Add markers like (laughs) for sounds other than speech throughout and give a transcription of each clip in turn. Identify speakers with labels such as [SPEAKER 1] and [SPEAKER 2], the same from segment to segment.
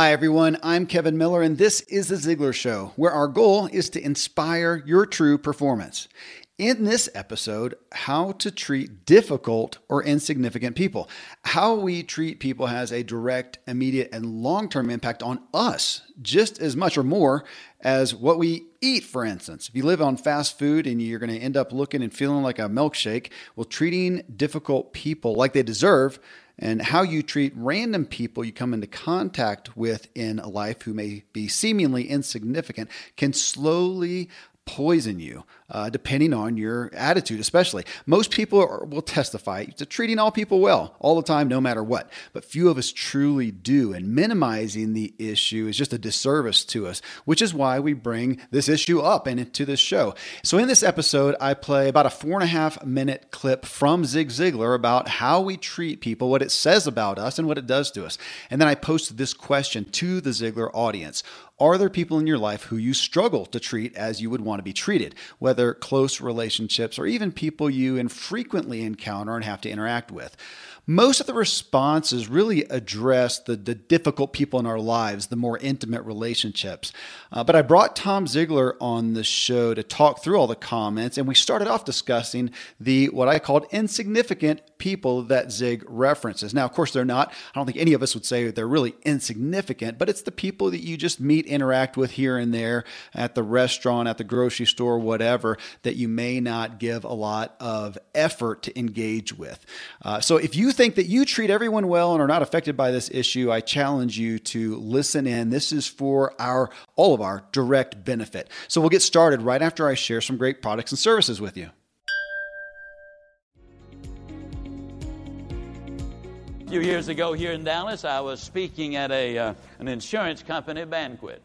[SPEAKER 1] Hi, everyone. I'm Kevin Miller, and this is The Ziglar Show, where our goal is to inspire your true performance. In this episode, how to treat difficult or insignificant people. How we treat people has a direct, immediate, and long term impact on us, just as much or more as what we eat, for instance. If you live on fast food and you're going to end up looking and feeling like a milkshake, well, treating difficult people like they deserve and how you treat random people you come into contact with in life who may be seemingly insignificant can slowly poison you, uh, depending on your attitude, especially. Most people are, will testify to treating all people well all the time, no matter what. But few of us truly do. And minimizing the issue is just a disservice to us, which is why we bring this issue up and into this show. So, in this episode, I play about a four and a half minute clip from Zig Ziglar about how we treat people, what it says about us, and what it does to us. And then I post this question to the Ziglar audience are there people in your life who you struggle to treat as you would want to be treated, whether close relationships or even people you infrequently encounter and have to interact with? Most of the responses really address the, the difficult people in our lives, the more intimate relationships. Uh, but I brought Tom Ziglar on the show to talk through all the comments, and we started off discussing the what I called insignificant people that Zig references. Now, of course, they're not. I don't think any of us would say they're really insignificant, but it's the people that you just meet, interact with here and there at the restaurant, at the grocery store, whatever, that you may not give a lot of effort to engage with. Uh, so if you think that you treat everyone well and are not affected by this issue, I challenge you to listen in. This is for our all of our direct benefit. So we'll get started right after I share some great products and services with you.
[SPEAKER 2] A few years ago here in Dallas, I was speaking at a, uh, an insurance company banquet.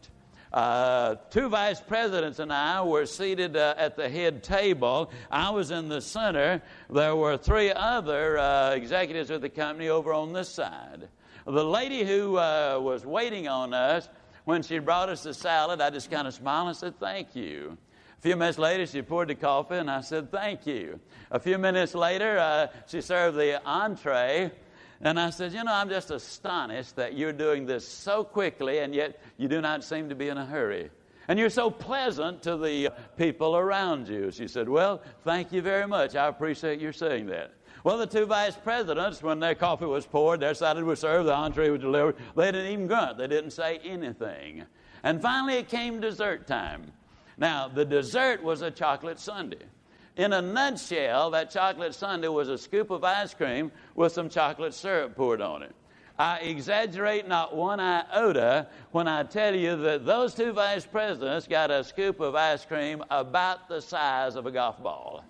[SPEAKER 2] Uh, two vice presidents and I were seated uh, at the head table. I was in the center. There were three other uh, executives of the company over on this side. The lady who uh, was waiting on us, when she brought us the salad, I just kind of smiled and said, Thank you. A few minutes later, she poured the coffee, and I said, Thank you. A few minutes later, uh, she served the entree. And I said, You know, I'm just astonished that you're doing this so quickly, and yet you do not seem to be in a hurry. And you're so pleasant to the people around you. She said, Well, thank you very much. I appreciate your saying that. Well, the two vice presidents, when their coffee was poured, their salad was served, the entree was delivered, they didn't even grunt. They didn't say anything. And finally, it came dessert time. Now, the dessert was a chocolate sundae. In a nutshell, that chocolate sundae was a scoop of ice cream with some chocolate syrup poured on it. I exaggerate not one iota when I tell you that those two vice presidents got a scoop of ice cream about the size of a golf ball.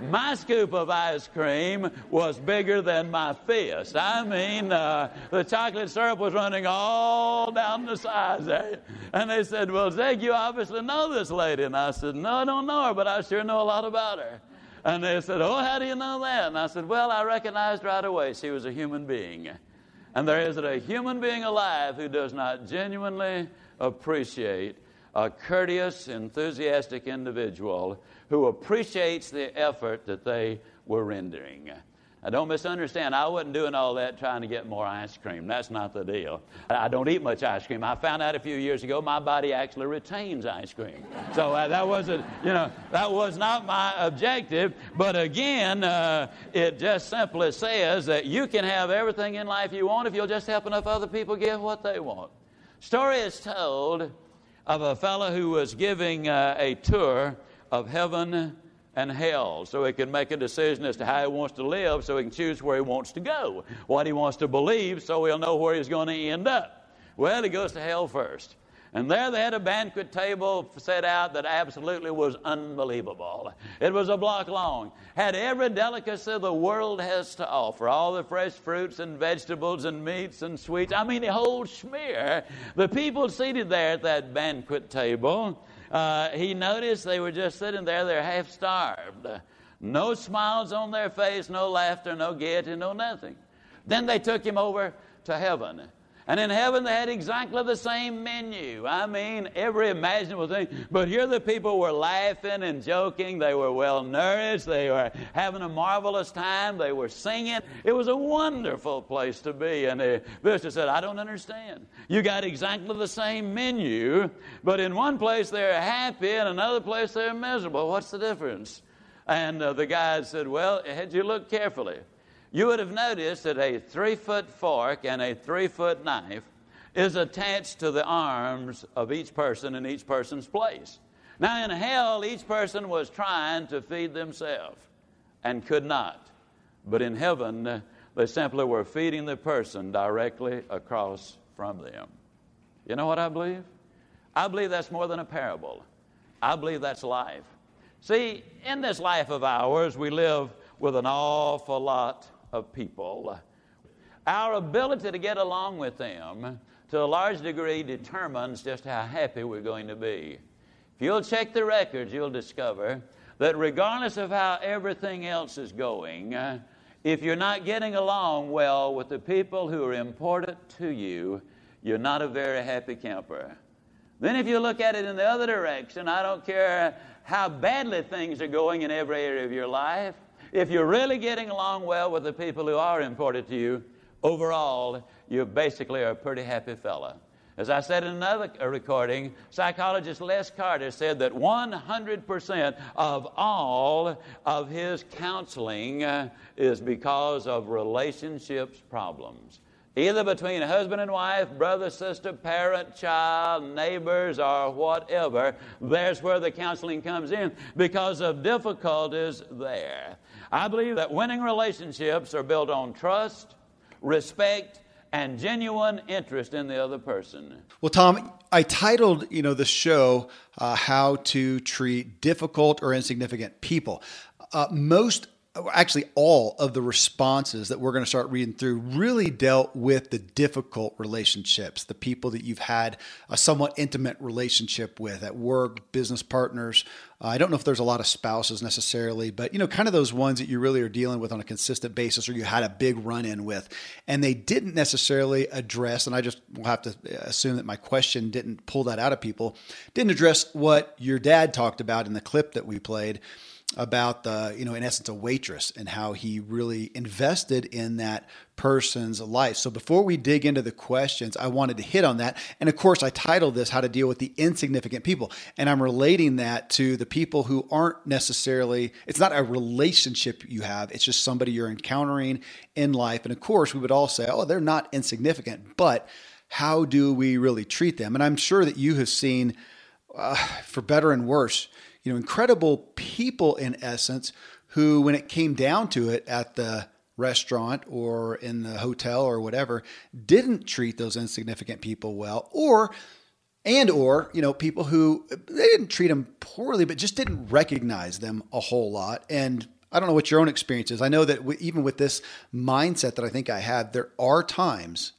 [SPEAKER 2] My scoop of ice cream was bigger than my fist. I mean, uh, the chocolate syrup was running all down the sides. And they said, Well, Zig, you obviously know this lady. And I said, No, I don't know her, but I sure know a lot about her. And they said, Oh, how do you know that? And I said, Well, I recognized right away she was a human being. And there isn't a human being alive who does not genuinely appreciate a courteous, enthusiastic individual who appreciates the effort that they were rendering. Now, don't misunderstand. I wasn't doing all that trying to get more ice cream. That's not the deal. I don't eat much ice cream. I found out a few years ago my body actually retains ice cream. So uh, that wasn't, you know, that was not my objective. But again, uh, it just simply says that you can have everything in life you want if you'll just help enough other people get what they want. Story is told of a fellow who was giving uh, a tour of heaven and hell so he can make a decision as to how he wants to live so he can choose where he wants to go, what he wants to believe so he'll know where he's going to end up. Well, he goes to hell first. And there they had a banquet table set out that absolutely was unbelievable. It was a block long, had every delicacy the world has to offer, all the fresh fruits and vegetables and meats and sweets. I mean, the whole schmear. The people seated there at that banquet table uh, he noticed they were just sitting there, they're half starved. No smiles on their face, no laughter, no gaiety, no nothing. Then they took him over to heaven. And in heaven, they had exactly the same menu. I mean, every imaginable thing. But here the people were laughing and joking. They were well nourished. They were having a marvelous time. They were singing. It was a wonderful place to be. And the visitor said, I don't understand. You got exactly the same menu, but in one place they're happy, and another place they're miserable. What's the difference? And uh, the guide said, Well, had you looked carefully, you would have noticed that a three foot fork and a three foot knife is attached to the arms of each person in each person's place. Now, in hell, each person was trying to feed themselves and could not. But in heaven, they simply were feeding the person directly across from them. You know what I believe? I believe that's more than a parable. I believe that's life. See, in this life of ours, we live with an awful lot of people. Our ability to get along with them to a large degree determines just how happy we're going to be. If you'll check the records, you'll discover that regardless of how everything else is going, if you're not getting along well with the people who are important to you, you're not a very happy camper. Then, if you look at it in the other direction, I don't care how badly things are going in every area of your life, if you're really getting along well with the people who are important to you, overall, you basically are a pretty happy fella. As I said in another recording, psychologist Les Carter said that 100% of all of his counseling uh, is because of relationships problems either between husband and wife, brother, sister, parent, child, neighbors, or whatever, there's where the counseling comes in because of difficulties there. I believe that winning relationships are built on trust, respect, and genuine interest in the other person.
[SPEAKER 1] Well, Tom, I titled you know the show uh, "How to Treat Difficult or Insignificant People." Uh, most actually all of the responses that we're going to start reading through really dealt with the difficult relationships, the people that you've had a somewhat intimate relationship with at work, business partners. Uh, I don't know if there's a lot of spouses necessarily, but you know, kind of those ones that you really are dealing with on a consistent basis or you had a big run in with. And they didn't necessarily address, and I just will have to assume that my question didn't pull that out of people, didn't address what your dad talked about in the clip that we played about the, you know, in essence, a waitress and how he really invested in that person's life. So before we dig into the questions, I wanted to hit on that. And of course, I titled this How to Deal with the Insignificant People. And I'm relating that to the people who aren't necessarily, it's not a relationship you have, it's just somebody you're encountering in life. And of course, we would all say, oh, they're not insignificant, but how do we really treat them? And I'm sure that you have seen, uh, for better and worse, you know, incredible people in essence who, when it came down to it at the restaurant or in the hotel or whatever, didn't treat those insignificant people well or and or you know people who they didn't treat them poorly but just didn't recognize them a whole lot. And i don't know what your own experience is. I know that even with this mindset that i think i had there are times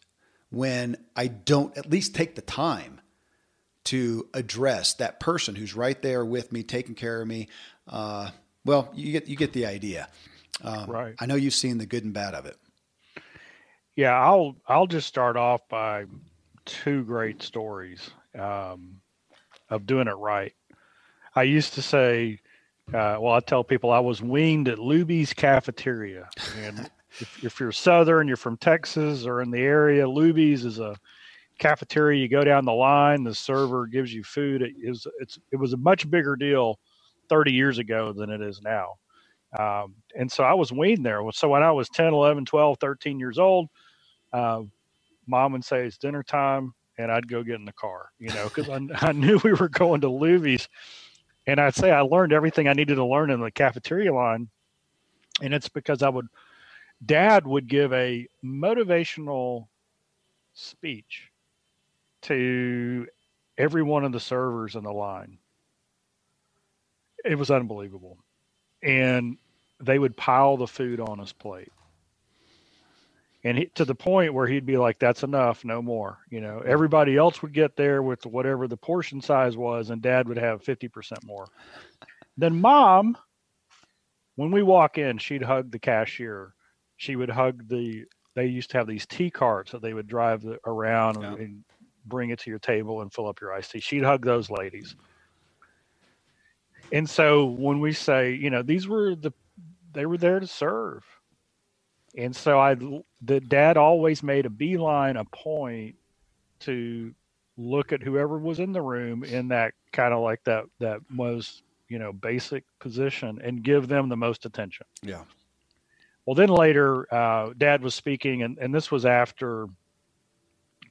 [SPEAKER 1] when i don't at least take the time to address that person who's right there with me, taking care of me. Uh, well, you get you get the idea. Um, right. I know you've seen the good and bad of it.
[SPEAKER 3] Yeah, I'll I'll just start off by two great stories um, of doing it right. I used to say, uh, well, I tell people I was weaned at Luby's cafeteria, and (laughs) if, if, you're Southern, you're from Texas or in the area, Luby's is a cafeteria, you go down the line, the server gives you food. It is it's it was a much bigger deal 30 years ago than it is now. Um, and so I was weaned there. So when I was 10, 11, 12, 13 years old, uh, mom would say it's dinner time and I'd go get in the car, you know, because I, (laughs) I knew we were going to Luby's. And I'd say I learned everything I needed to learn in the cafeteria line. And it's because I would, dad would give a motivational speech to every one of the servers in the line. It was unbelievable. And they would pile the food on his plate. And he, to the point where he'd be like, that's enough, no more. You know, everybody else would get there with whatever the portion size was, and dad would have 50% more. Then mom, when we walk in, she'd hug the cashier. She would hug the they used to have these tea carts that they would drive the, around
[SPEAKER 1] Yeah.
[SPEAKER 3] and, and bring it to your table and fill up your iced tea. She'd hug those ladies. And so when we say, you know, these were the they were there to serve. And so I the dad always made a beeline a point to look at whoever was in the room in that kind of like that that was, you know, basic position and give them the most attention.
[SPEAKER 1] Yeah.
[SPEAKER 3] Well, then later, uh, Dad was speaking, and, and this was after,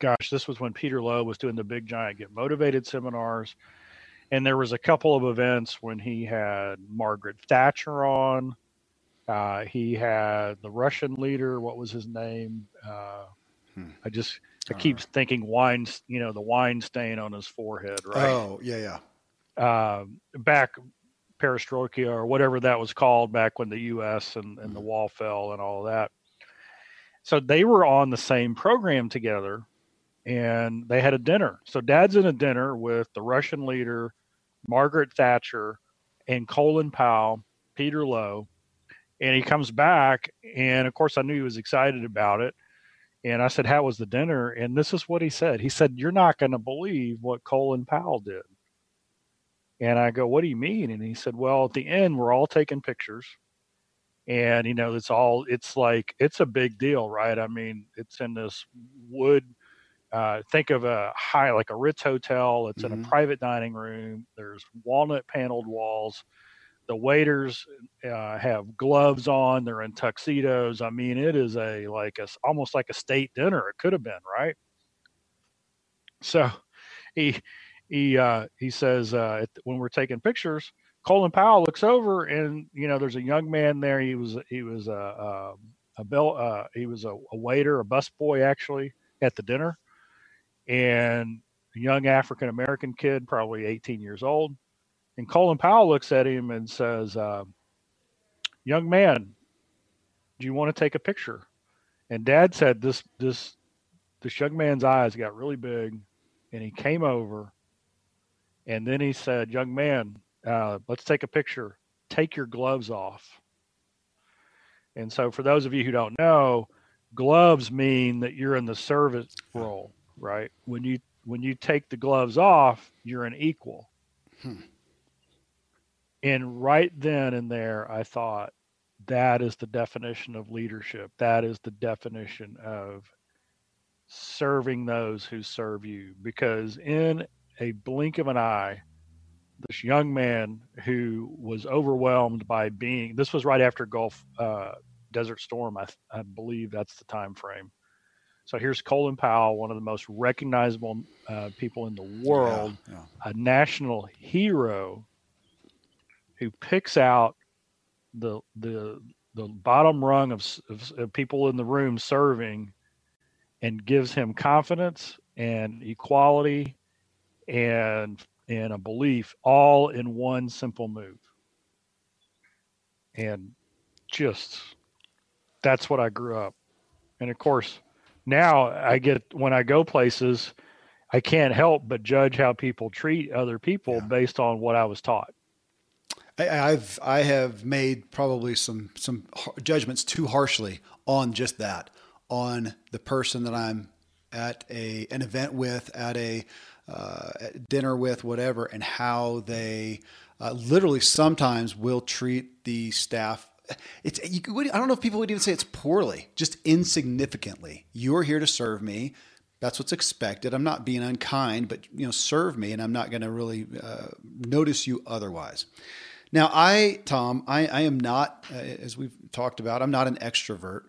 [SPEAKER 3] gosh, this was when Peter Lowe was doing the Big Giant Get Motivated seminars. And there was a couple of events when he had Margaret Thatcher on. Uh, he had the Russian leader. What was his name? Uh,
[SPEAKER 1] Hmm.
[SPEAKER 3] I just I keep thinking wine, you know, the wine stain on his forehead, right?
[SPEAKER 1] Oh, yeah, yeah.
[SPEAKER 3] uh, back perestroika or whatever that was called back when the U.S. and, and the wall fell and all that. So they were on the same program together, and they had a dinner. So Dad's in a dinner with the Russian leader, Margaret Thatcher, and Colin Powell, Peter Lowe, and he comes back, and of course I knew he was excited about it. And I said, How was the dinner? And this is what he said. He said, You're not going to believe what Colin Powell did. And I go, What do you mean? And he said, Well, at the end, we're all taking pictures. And, you know, it's all, it's like, it's a big deal, right? I mean, it's in this wood, uh, think of a high, like a Ritz hotel. It's in
[SPEAKER 1] Mhm.
[SPEAKER 3] a private dining room. There's walnut paneled walls. The waiters uh, have gloves on. They're in tuxedos. I mean, it is a, like, a, almost like a state dinner. It could have been, right? So he, he uh, he says uh, when we're taking pictures, Colin Powell looks over and you know there's a young man there. He was he was a a, a bell uh, he was a, a waiter, a busboy actually at the dinner, and a young African American kid, probably 18 years old. And Colin Powell looks at him and says, uh, "Young man, do you want to take a picture?" And Dad said this this this young man's eyes got really big, and he came over and then he said, Young man, uh, let's take a picture. Take your gloves off. And so, for those of you who don't know, gloves mean that you're in the service role, right? When you when you take the gloves off, you're an equal.
[SPEAKER 1] Hmm.
[SPEAKER 3] And right then and there, I thought that is the definition of leadership. That is the definition of serving those who serve you. Because in a blink of an eye, this young man who was overwhelmed by being this was right after Gulf uh, Desert Storm, I, I believe that's the time frame. So here's Colin Powell, one of the most recognizable uh, people in the world,
[SPEAKER 1] Yeah,
[SPEAKER 3] a national hero who picks out the the the bottom rung of, of, of people in the room serving and gives him confidence and equality and and a belief all in one simple move. And just that's what i grew up. And of course now i get when i go places i can't help but judge how people treat other people
[SPEAKER 1] Yeah.
[SPEAKER 3] based on what i was taught
[SPEAKER 1] I, I've I have made probably some some judgments too harshly on just that, on the person that I'm at a an event with, at a uh, at dinner with, whatever, and how they uh, literally sometimes will treat the staff. It's you, I don't know if people would even say it's poorly, just insignificantly. You're here to serve me. That's what's expected. I'm not being unkind, but you know, serve me, and I'm not going to really uh, notice you otherwise. Now, I, Tom, I, I am not, uh, as we've talked about, I'm not an extrovert.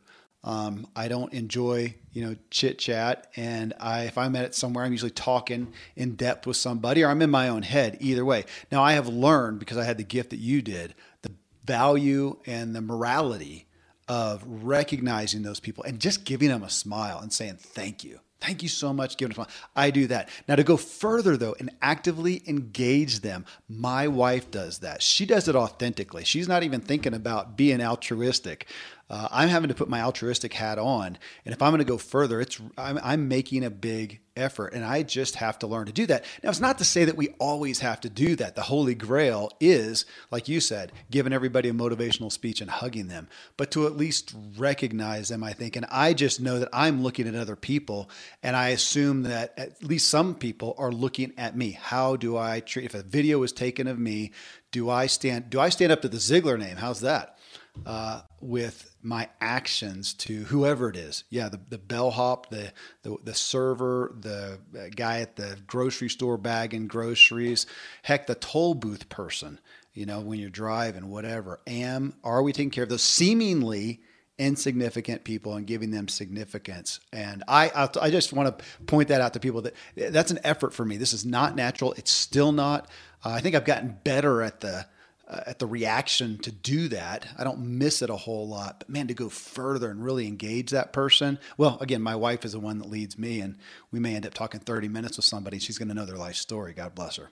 [SPEAKER 1] Um, I don't enjoy, you know, chit chat, and I, if I'm at it somewhere, I'm usually talking in depth with somebody, or I'm in my own head. Either way. Now, I have learned because I had the gift that you did, the value and the morality of recognizing those people and just giving them a smile and saying thank you. Thank you so much, giving a smile. I do that. Now to go further though and actively engage them, my wife does that. She does it authentically. She's not even thinking about being altruistic. Uh, I'm having to put my altruistic hat on, and if I'm going to go further, it's I'm, I'm making a big effort, and I just have to learn to do that. Now, it's not to say that we always have to do that. The holy grail is, like you said, giving everybody a motivational speech and hugging them, but to at least recognize them. I think, and I just know that I'm looking at other people, and I assume that at least some people are looking at me. How do I treat? If a video is taken of me, do I stand? Do I stand up to the Ziglar name? How's that? uh, with my actions to whoever it is. Yeah, the, the bellhop, the, the the server, the guy at the grocery store bagging groceries, heck, the toll booth person. You know, when you're driving, whatever. Am are we taking care of those seemingly insignificant people and giving them significance? And I I just want to point that out to people that that's an effort for me. This is not natural. It's still not. Uh, I think I've gotten better at the uh, at the reaction to do that. I don't miss it a whole lot, but man, to go further and really engage that person. Well, again, my wife is the one that leads me, and we may end up talking 30 minutes with somebody. She's going to know their life story. God bless her.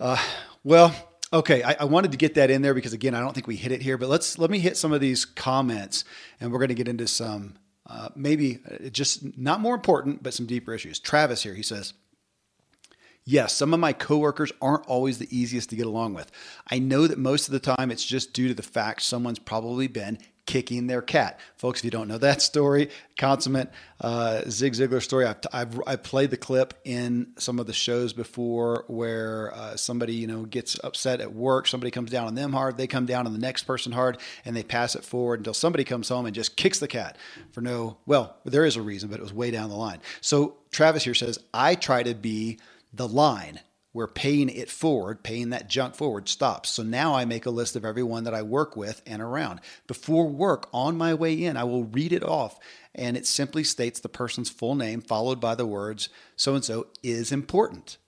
[SPEAKER 1] Uh, well, okay, I, I, wanted to get that in there because again, I don't think we hit it here, but let's let me hit some of these comments, and we're going to get into some uh, maybe uh, just not more important, but some deeper issues. Travis here, he says. Yes, some of my coworkers aren't always the easiest to get along with. I know that most of the time it's just due to the fact someone's probably been kicking their cat. Folks, if you don't know that (laughs) story, consummate uh, Zig Ziglar story, I've, I've, I've, played the clip in some of the shows before where uh, somebody, you know, gets upset at work, somebody comes down on them hard, they come down on the next person hard, and they pass it forward until somebody comes home and just kicks the cat for no, well, there is a reason, but it was way down the line. So Travis here says, I try to be the line where paying it forward, paying that junk forward stops. So now I make a list of everyone that I work with and around. Before work, on my way in, I will read it off and it simply states the person's full name followed by the words so and so is important.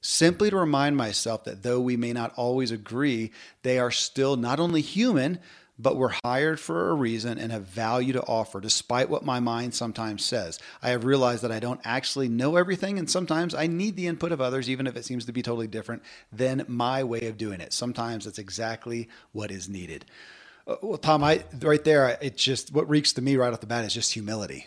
[SPEAKER 1] Simply to remind myself that though we may not always agree, they are still not only human, but we're hired for a reason and have value to offer, despite what my mind sometimes says. I have realized that I don't actually know everything, and sometimes I need the input of others, even if it seems to be totally different than my way of doing it. Sometimes that's exactly what is needed. Uh, well, Tom, I right there, it just what reeks to me right off the bat is just humility.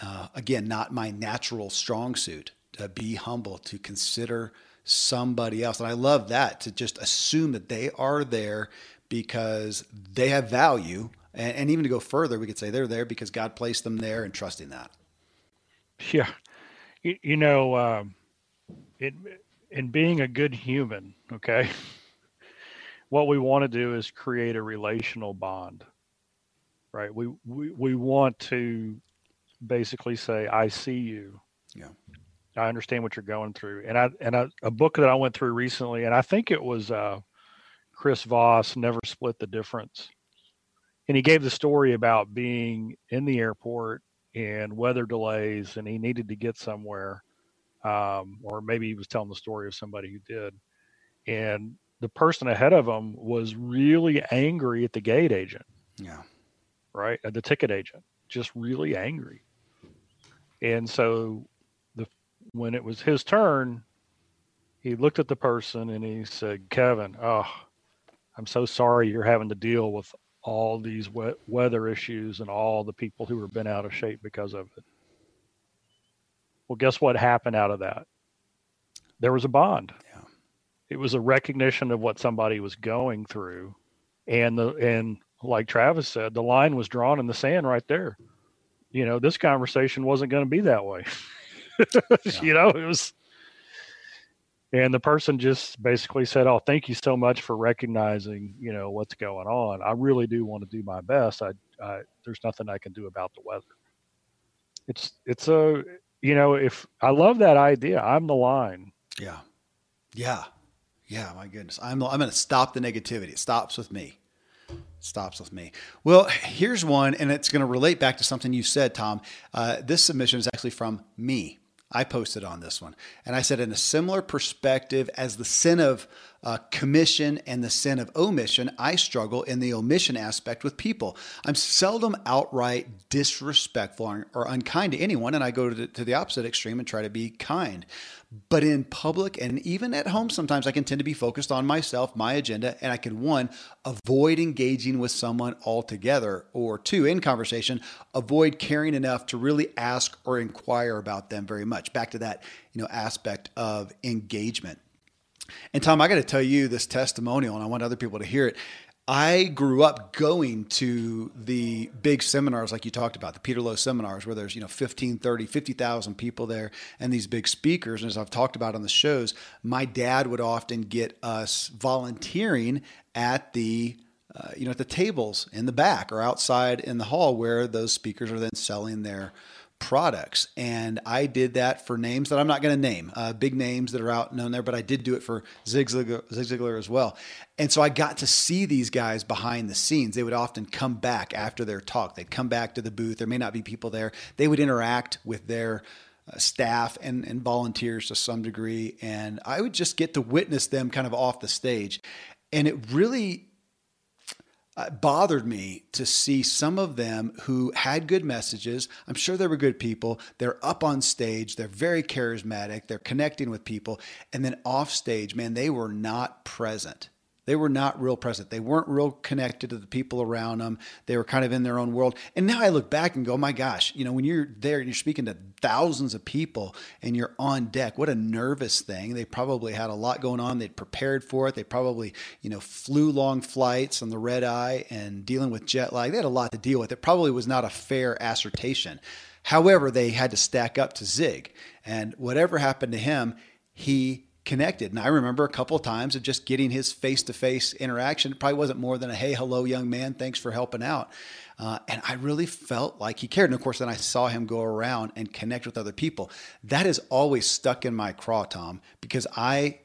[SPEAKER 1] Uh, again, not my natural strong suit. To be humble, to consider somebody else, and I love that to just assume that they are there because they have value. And, and, even to go further, we could say they're there because God placed them there and trusting that.
[SPEAKER 3] Yeah. You, you know, um, it, in being a good human, okay, (laughs) what we want to do is create a relational bond, right? We, we, we want to basically say, I see you.
[SPEAKER 1] Yeah.
[SPEAKER 3] I understand what you're going through. And I, and I, a book that I went through recently, and I think it was, uh, Chris Voss never split the difference. And he gave the story about being in the airport and weather delays, and he needed to get somewhere. Um, or maybe he was telling the story of somebody who did. And the person ahead of him was really angry at the gate agent.
[SPEAKER 1] Yeah.
[SPEAKER 3] Right. At the ticket agent, just really angry. And so the when it was his turn, he looked at the person and he said, Kevin, oh, I'm so sorry you're having to deal with all these we- weather issues and all the people who have been out of shape because of it. Well, guess what happened out of that? There was a bond.
[SPEAKER 1] Yeah.
[SPEAKER 3] It was a recognition of what somebody was going through, and the and like Travis said, the line was drawn in the sand right there. You know, this conversation wasn't going to be that way. (laughs) yeah. You know, it was and the person just basically said oh thank you so much for recognizing you know what's going on. I really do want to do my best. I, I, there's nothing i can do about the weather. It's it's a you know if i love that idea. I'm the line.
[SPEAKER 1] Yeah. Yeah. Yeah my goodness. I'm i'm going to stop the negativity. It stops with me. Stops with me. Well here's one and it's going to relate back to something you said tom. Uh, this submission is actually from me I posted on this one. And I said, in a similar perspective as the sin of uh, commission and the sin of omission, I struggle in the omission aspect with people. I'm seldom outright disrespectful or unkind to anyone, and I go to the, to the opposite extreme and try to be kind. But in public and even at home, sometimes I can tend to be focused on myself, my agenda, and I can one, avoid engaging with someone altogether, or two, in conversation, avoid caring enough to really ask or inquire about them very much. Back to that, you know, aspect of engagement. And Tom, I got to tell you this testimonial, and I want other people to hear it. I grew up going to the big seminars like you talked about, the Peter Lowe seminars, where there's, you know, 15, 30, 50,000 people there and these big speakers. And as I've talked about on the shows, my dad would often get us volunteering at the uh, you know, at the tables in the back or outside in the hall where those speakers are then selling their products. And I did that for names that I'm not going to name, uh, big names that are out known there, but I did do it for Zig Ziglar, Zig Ziglar as well. And so I got to see these guys behind the scenes. They would often come back after their talk. They'd come back to the booth. There may not be people there. They would interact with their uh, staff and, and volunteers to some degree. And I would just get to witness them kind of off the stage. And it really uh, bothered me to see some of them who had good messages. I'm sure they were good people. They're up on stage, they're very charismatic, they're connecting with people. And then off stage, man, they were not present. They were not real present. They weren't real connected to the people around them. They were kind of in their own world. And now I look back and go, oh my gosh, you know, when you're there and you're speaking to thousands of people and you're on deck, what a nervous thing. They probably had a lot going on. They'd prepared for it. They probably, you know, flew long flights on the red eye and dealing with jet lag. They had a lot to deal with. It probably was not a fair assertion. However, they had to stack up to Zig. And whatever happened to him, he connected. And I remember a couple of times of just getting his face to face interaction. It probably wasn't more than a hey, hello, young man, thanks for helping out. Uh, and I really felt like he cared. And of course, then I saw him go around and connect with other people. That is always stuck in my craw, Tom, because I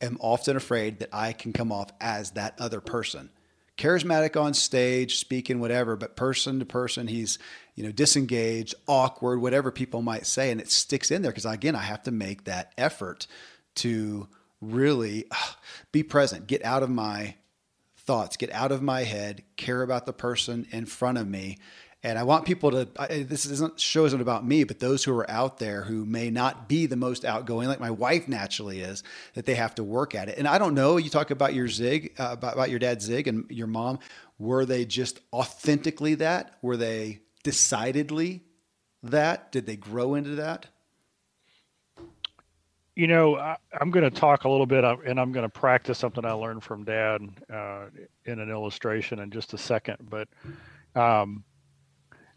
[SPEAKER 1] am often afraid that I can come off as that other person. Charismatic on stage, speaking, whatever, but person to person, he's you know disengaged, awkward, whatever people might say, and it sticks in there because again, I have to make that effort to really be present, get out of my thoughts, get out of my head, care about the person in front of me. And I want people to, I, this isn't, show isn't about me, but those who are out there who may not be the most outgoing, like my wife naturally is, that they have to work at it. And I don't know, you talk about your Zig, uh, about, about your dad Zig and your mom. Were they just authentically that? Were they decidedly that? Did they grow into that?
[SPEAKER 3] You know, I, am going to talk a little bit, uh, and I'm going to practice something I learned from Dad uh, in an illustration in just a second. But um,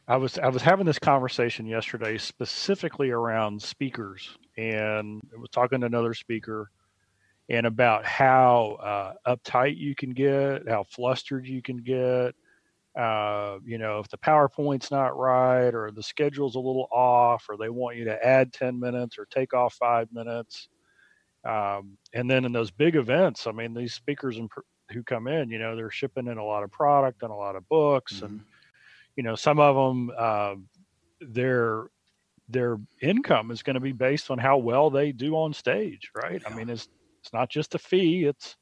[SPEAKER 3] I was I was having this conversation yesterday, specifically around speakers, and I was talking to another speaker, and about how uh, uptight you can get, how flustered you can get, uh, you know, if the PowerPoint's not right or the schedule's a little off or they want you to add 10 minutes or take off five minutes. Um, and then in those big events, I mean, these speakers and who come in, you know, they're shipping in a lot of product and a lot of books mm-hmm. and, you know, some of them, uh, their, their income is going to be based on how well they do on stage. Right. Yeah. I mean, it's, it's not just a fee. It's,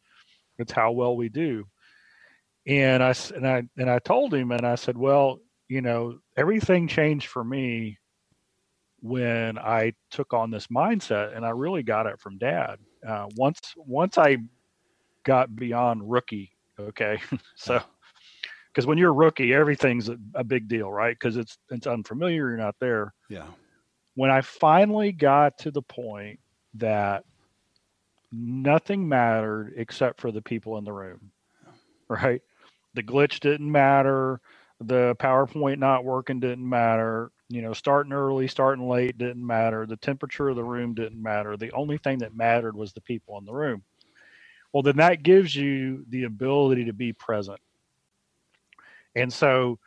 [SPEAKER 3] it's how well we do and I and I and I told him, and I said, well, you know, everything changed for me when I took on this mindset, and I really got it from Dad. Uh, once once I got beyond rookie, okay, (laughs) so because when you're a rookie, everything's a, a big deal, right? Because it's it's unfamiliar, you're not there.
[SPEAKER 1] Yeah.
[SPEAKER 3] When I finally got to the point that nothing mattered except for the people in the room, right? The glitch didn't matter the powerpoint not working didn't matter you know starting early starting late didn't matter the temperature of the room didn't matter the only thing that mattered was the people in the room. Well then that gives you the ability to be present. And so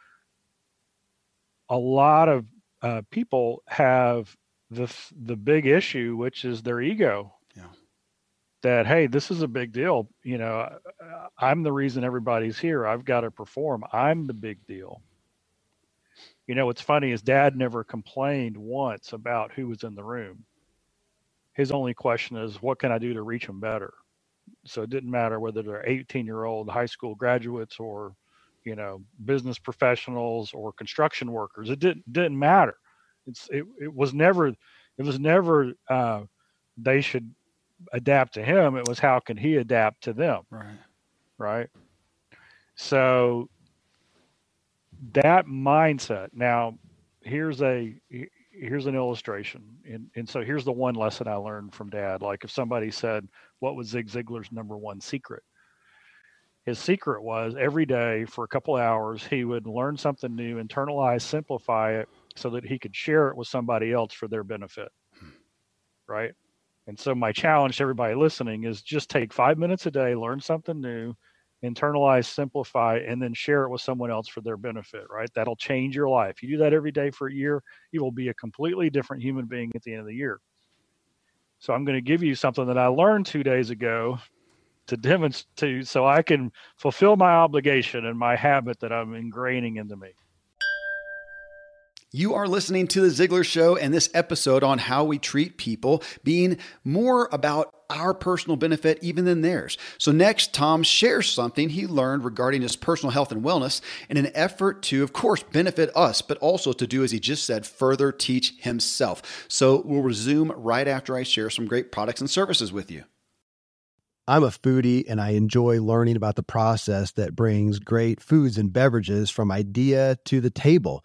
[SPEAKER 3] a lot of uh, people have the the big issue which is their ego that hey this is a big deal you know i'm the reason everybody's here i've got to perform i'm the big deal you know what's funny is dad never complained once about who was in the room his only question is what can i do to reach them better So it didn't matter whether they're 18 year old high school graduates or, you know, business professionals or construction workers. It didn't didn't matter. It's it, it was never it was never uh, they should adapt to him. It was how can he adapt to them.
[SPEAKER 4] Right.
[SPEAKER 3] Right. So that mindset. Now, here's a here's an illustration, and and so here's the one lesson I learned from Dad. Like if somebody said, "What was Zig Ziglar's number one secret?" His secret was every day for a couple hours he would learn something new, internalize, simplify it, so that he could share it with somebody else for their benefit. Hmm. Right. And so my challenge to everybody listening is just take five minutes a day, learn something new, internalize, simplify, and then share it with someone else for their benefit, right? That'll change your life. You do that every day for a year, you will be a completely different human being at the end of the year. So I'm going to give you something that I learned two days ago to demonstrate so I can fulfill my obligation and my habit that I'm ingraining into me.
[SPEAKER 4] You are listening to The Ziglar Show and this episode on how we treat people being more about our personal benefit even than theirs. So, next, Tom shares something he learned regarding his personal health and wellness in an effort to, of course, benefit us, but also to do, as he just said, further teach himself. So, we'll resume right after I share some great products and services with you.
[SPEAKER 5] I'm a foodie and I enjoy learning about the process that brings great foods and beverages from idea to the table.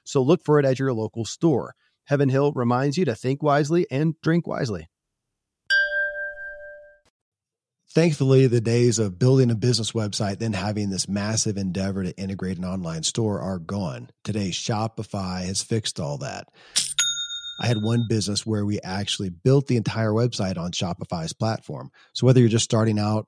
[SPEAKER 5] So look for it at your local store. Heaven Hill reminds you to think wisely and drink wisely.
[SPEAKER 1] Thankfully, the days of building a business website, then having this massive endeavor to integrate an online store are gone. Today, Shopify has fixed all that. I had one business where we actually built the entire website on Shopify's platform. So whether you're just starting out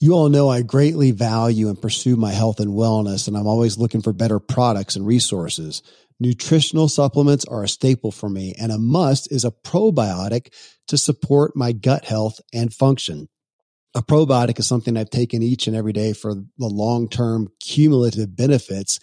[SPEAKER 1] You all know I greatly value and pursue my health and wellness, and I'm always looking for better products and resources. Nutritional supplements are a staple for me, and a must is a probiotic to support my gut health and function. A probiotic is something I've taken each and every day for the long term cumulative benefits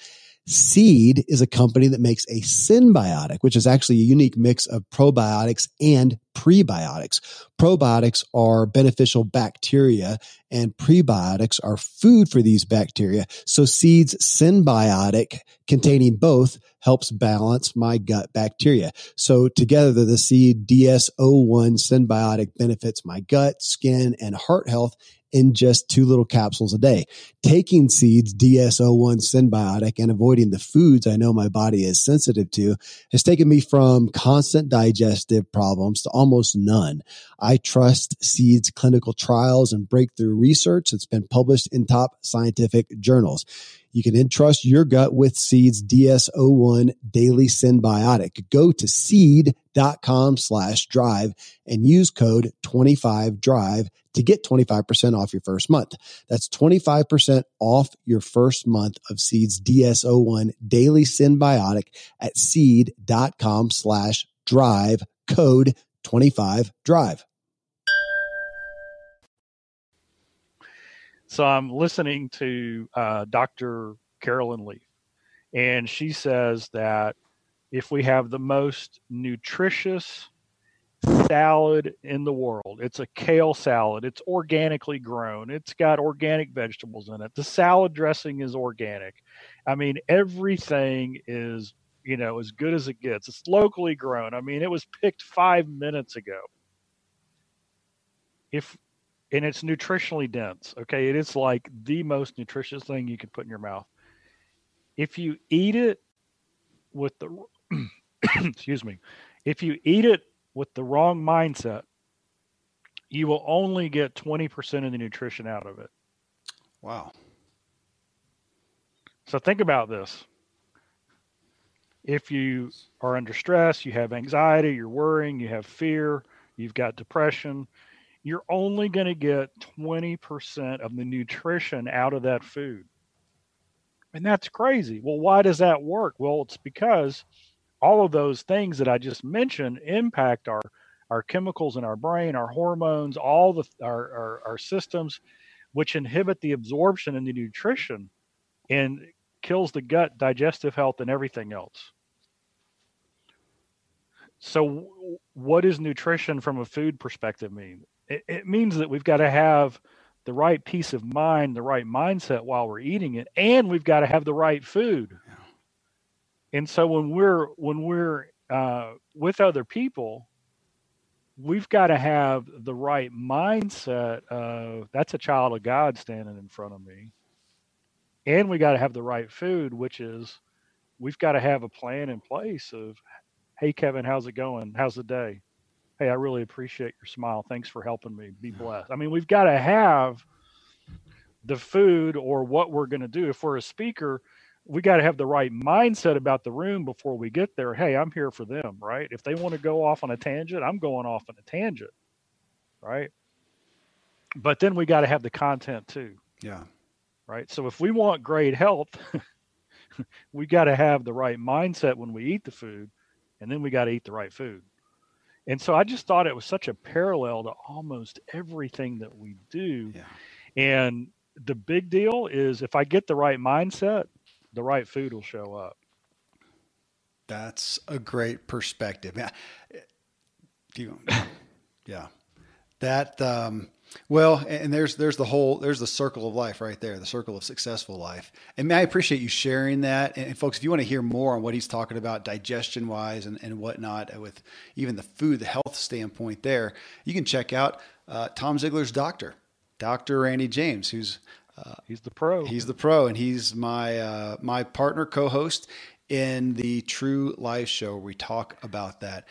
[SPEAKER 1] Seed is a company that makes a synbiotic, which is actually a unique mix of probiotics and prebiotics. Probiotics are beneficial bacteria and prebiotics are food for these bacteria. So Seed's synbiotic containing both helps balance my gut bacteria. So together the Seed DS01 synbiotic benefits my gut, skin, and heart health in just two little capsules a day. Taking Seed's DS01 synbiotic, and avoiding the foods I know my body is sensitive to has taken me from constant digestive problems to almost none. I trust Seed's clinical trials and breakthrough research that's been published in top scientific journals.
[SPEAKER 5] You can entrust your gut with Seed's DS01 Daily Synbiotic. Go to seed.com slash drive and use code 25drive to get 25% off your first month. That's 25% off your first month of Seed's DS01 Daily Synbiotic at seed.com slash drive code 25drive.
[SPEAKER 3] So I'm listening to uh, Dr. Caroline Leaf, and she says that if we have the most nutritious salad in the world, it's a kale salad, it's organically grown, it's got organic vegetables in it, the salad dressing is organic. I mean, everything is, you know, as good as it gets. It's locally grown. I mean, it was picked five minutes ago. If and it's nutritionally dense. Okay, it is like the most nutritious thing you can put in your mouth. If you eat it with the (clears throat) excuse me, if you eat it with the wrong mindset, you will only get 20% of the nutrition out of it.
[SPEAKER 1] Wow.
[SPEAKER 3] So think about this. If you are under stress, you have anxiety, you're worrying, you have fear, you've got depression, you're only going to get 20% of the nutrition out of that food. And that's crazy. Well, why does that work? Well, it's because all of those things that I just mentioned impact our our chemicals in our brain, our hormones, all the our, our, our systems, which inhibit the absorption and the nutrition and kills the gut, digestive health, and everything else. So, what does nutrition from a food perspective mean? It, it means that we've got to have the right peace of mind, the right mindset while we're eating it, and we've got to have the right food. Yeah. And so when we're when we're uh, with other people, we've got to have the right mindset of that's a child of God standing in front of me, and we got to have the right food, which is we've got to have a plan in place of, hey Kevin, how's it going? How's the day? Hey, I really appreciate your smile. Thanks for helping me. Be blessed. I mean, we've got to have the food or what we're going to do. If we're a speaker, we got to have the right mindset about the room before we get there. Hey, I'm here for them, right? If they want to go off on a tangent, I'm going off on a tangent, right? But then we got to have the content too.
[SPEAKER 1] Yeah.
[SPEAKER 3] Right. So if we want great health, (laughs) we got to have the right mindset when we eat the food, and then we got to eat the right food. And so I just thought it was such a parallel to almost everything that we do. Yeah. And the big deal is if I get the right mindset, the right food will show up.
[SPEAKER 1] That's a great perspective. Yeah. You, (laughs) yeah. That um well, and there's there's the whole there's the circle of life right there, the circle of successful life. And I appreciate you sharing that. And folks, if you want to hear more on what he's talking about digestion wise and, and whatnot with even the food, the health standpoint there, you can check out uh, Tom Ziglar's doctor, Dr. Randy James, who's
[SPEAKER 3] uh, he's the pro.
[SPEAKER 1] He's the pro, and he's my uh, my partner co-host in the True Life Show. Where we talk about that.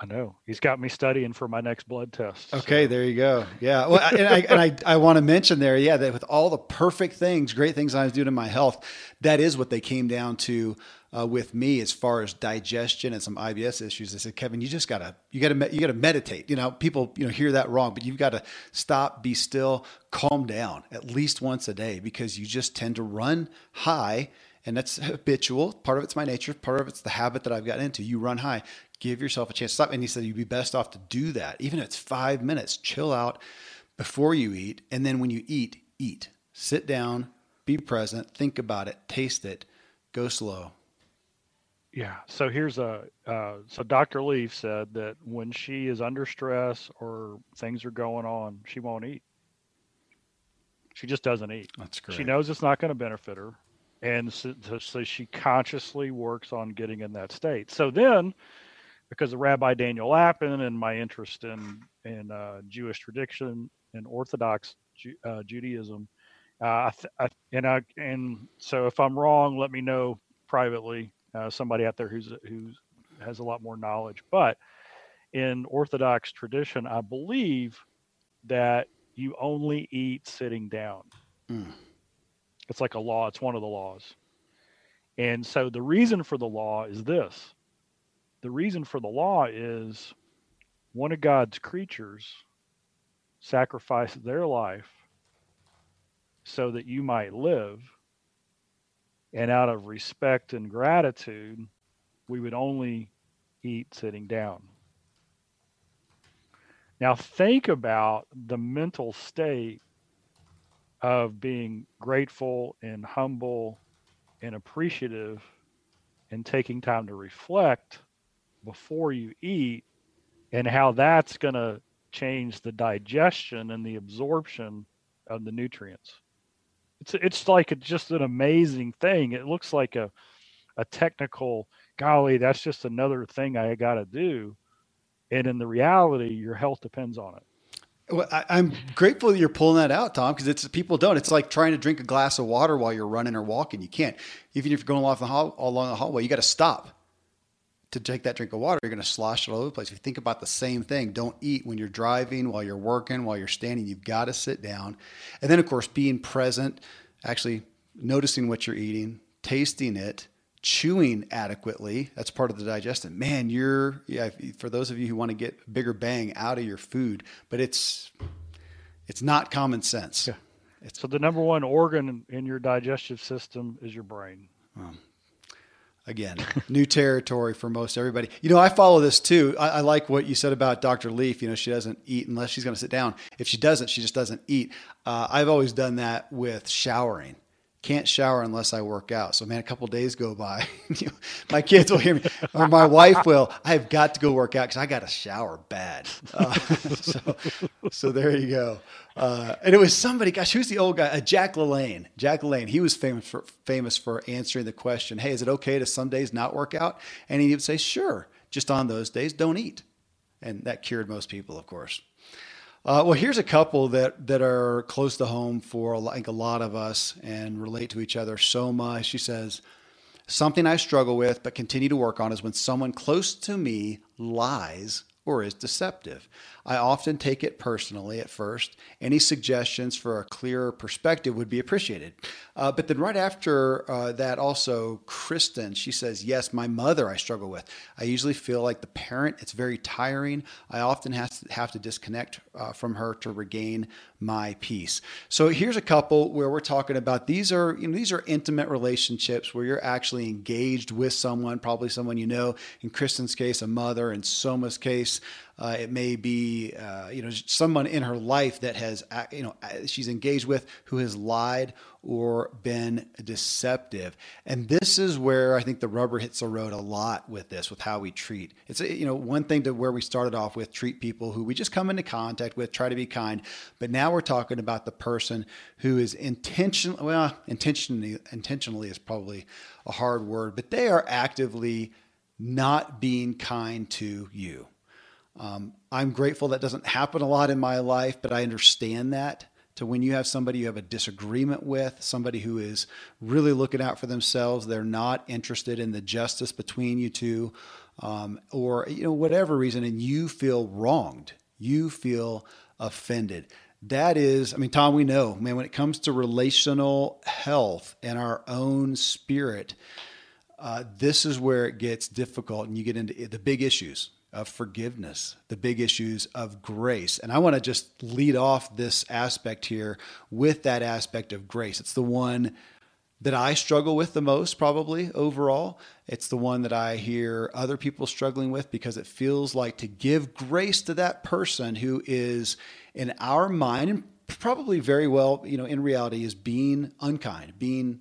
[SPEAKER 3] I know he's got me studying for my next blood test.
[SPEAKER 1] Okay, so. there you go. Yeah, well, and I and I, I want to mention there, yeah, that with all the perfect things, great things I was doing in my health, that is what they came down to uh, with me as far as digestion and some IBS issues. They said, Kevin, you just gotta you gotta you gotta meditate. You know, people you know hear that wrong, but you've got to stop, be still, calm down at least once a day because you just tend to run high and that's habitual. Part of it's my nature. Part of it's the habit that I've gotten into. You run high give yourself a chance to stop. And he said you'd be best off to do that, even if it's five minutes. Chill out before you eat, and then when you eat, eat. Sit down, be present, think about it, taste it, go slow.
[SPEAKER 3] Yeah. So here's a uh, so Dr. Leaf said that when she is under stress or things are going on, she won't eat. She just doesn't eat.
[SPEAKER 1] That's great.
[SPEAKER 3] She knows it's not going to benefit her, and so, so she consciously works on getting in that state. So then because of Rabbi Daniel Lapin and my interest in in uh, Jewish tradition and Orthodox Ju- uh, Judaism. Uh, I th- I, and I and so if I'm wrong, let me know privately. Uh, somebody out there who's who's has a lot more knowledge. But in Orthodox tradition, I believe that you only eat sitting down. Mm. It's like a law, it's one of the laws. And so the reason for the law is this the reason for the law is one of God's creatures sacrificed their life so that you might live. And out of respect and gratitude, we would only eat sitting down. Now, think about the mental state of being grateful and humble and appreciative and taking time to reflect before you eat and how that's going to change the digestion and the absorption of the nutrients. It's it's like it's just an amazing thing. It looks like a a technical golly, that's just another thing I got to do. And in the reality, your health depends on it.
[SPEAKER 1] Well, I, am grateful that you're pulling that out, Tom, because it's people don't. It's like trying to drink a glass of water while you're running or walking. You can't. Even if you're going along the, hall, along the hallway, you got to stop to take that drink of water. You're going to slosh it all over the place. If you think about the same thing, don't eat when you're driving, while you're working, while you're standing. You've got to sit down. And then, of course, being present, actually noticing what you're eating, tasting it, chewing adequately. That's part of the digestion. Man, you're yeah. For those of you who want to get bigger bang out of your food, but it's it's not common sense. Yeah.
[SPEAKER 3] so the number one organ in your digestive system is your brain. Um,
[SPEAKER 1] again, new territory for most everybody. You know, I follow this too. I, I, like what you said about Dr. Leaf. You know, she doesn't eat unless she's going to sit down. If she doesn't, she just doesn't eat. Uh, I've always done that with showering can't shower unless I work out. So man, a couple days go by, (laughs) my kids will hear me, or my wife will. I have got to go work out because I got to shower bad. Uh, (laughs) so, so there you go. Uh, and it was somebody. Gosh, who's the old guy? Uh, Jack LaLanne. Jack LaLanne. He was famous for famous for answering the question, "Hey, is it okay to some days not work out?" And he would say, "Sure, just on those days, don't eat." And that cured most people, of course. Uh, well, here's a couple that that are close to home for like a lot of us and relate to each other so much. She says, "Something I struggle with but continue to work on is when someone close to me lies or is deceptive. I often take it personally at first. Any suggestions for a clearer perspective would be appreciated. Uh, but then, right after uh, that, also, Kristen, she says, Yes, my mother I struggle with. I usually feel like the parent, it's very tiring. I often have to, have to disconnect uh, from her to regain my peace. So, here's a couple where we're talking about these are, you know, these are intimate relationships where you're actually engaged with someone, probably someone you know. In Kristen's case, a mother. In Soma's case, uh, it may be, uh, you know, someone in her life that has, uh, you know, uh, she's engaged with who has lied or been deceptive. And this is where I think the rubber hits the road a lot with this, with how we treat. It's, you know, one thing to where we started off with treat people who we just come into contact with, try to be kind. But now we're talking about the person who is intentionally, well, intentionally, intentionally is probably a hard word, but they are actively not being kind to you. Um, I'm grateful that doesn't happen a lot in my life, but I understand that. To when you have somebody you have a disagreement with, somebody who is really looking out for themselves, they're not interested in the justice between you two, um, or you know whatever reason, and you feel wronged, you feel offended. That is, I mean, Tom, we know, man, when it comes to relational health and our own spirit, uh, this is where it gets difficult, and you get into the big issues of forgiveness, the big issues of grace. And I want to just lead off this aspect here with that aspect of grace. It's the one that I struggle with the most, probably overall. It's the one that I hear other people struggling with because it feels like to give grace to that person who is, in our mind, and probably very well, you know, in reality, is being unkind, being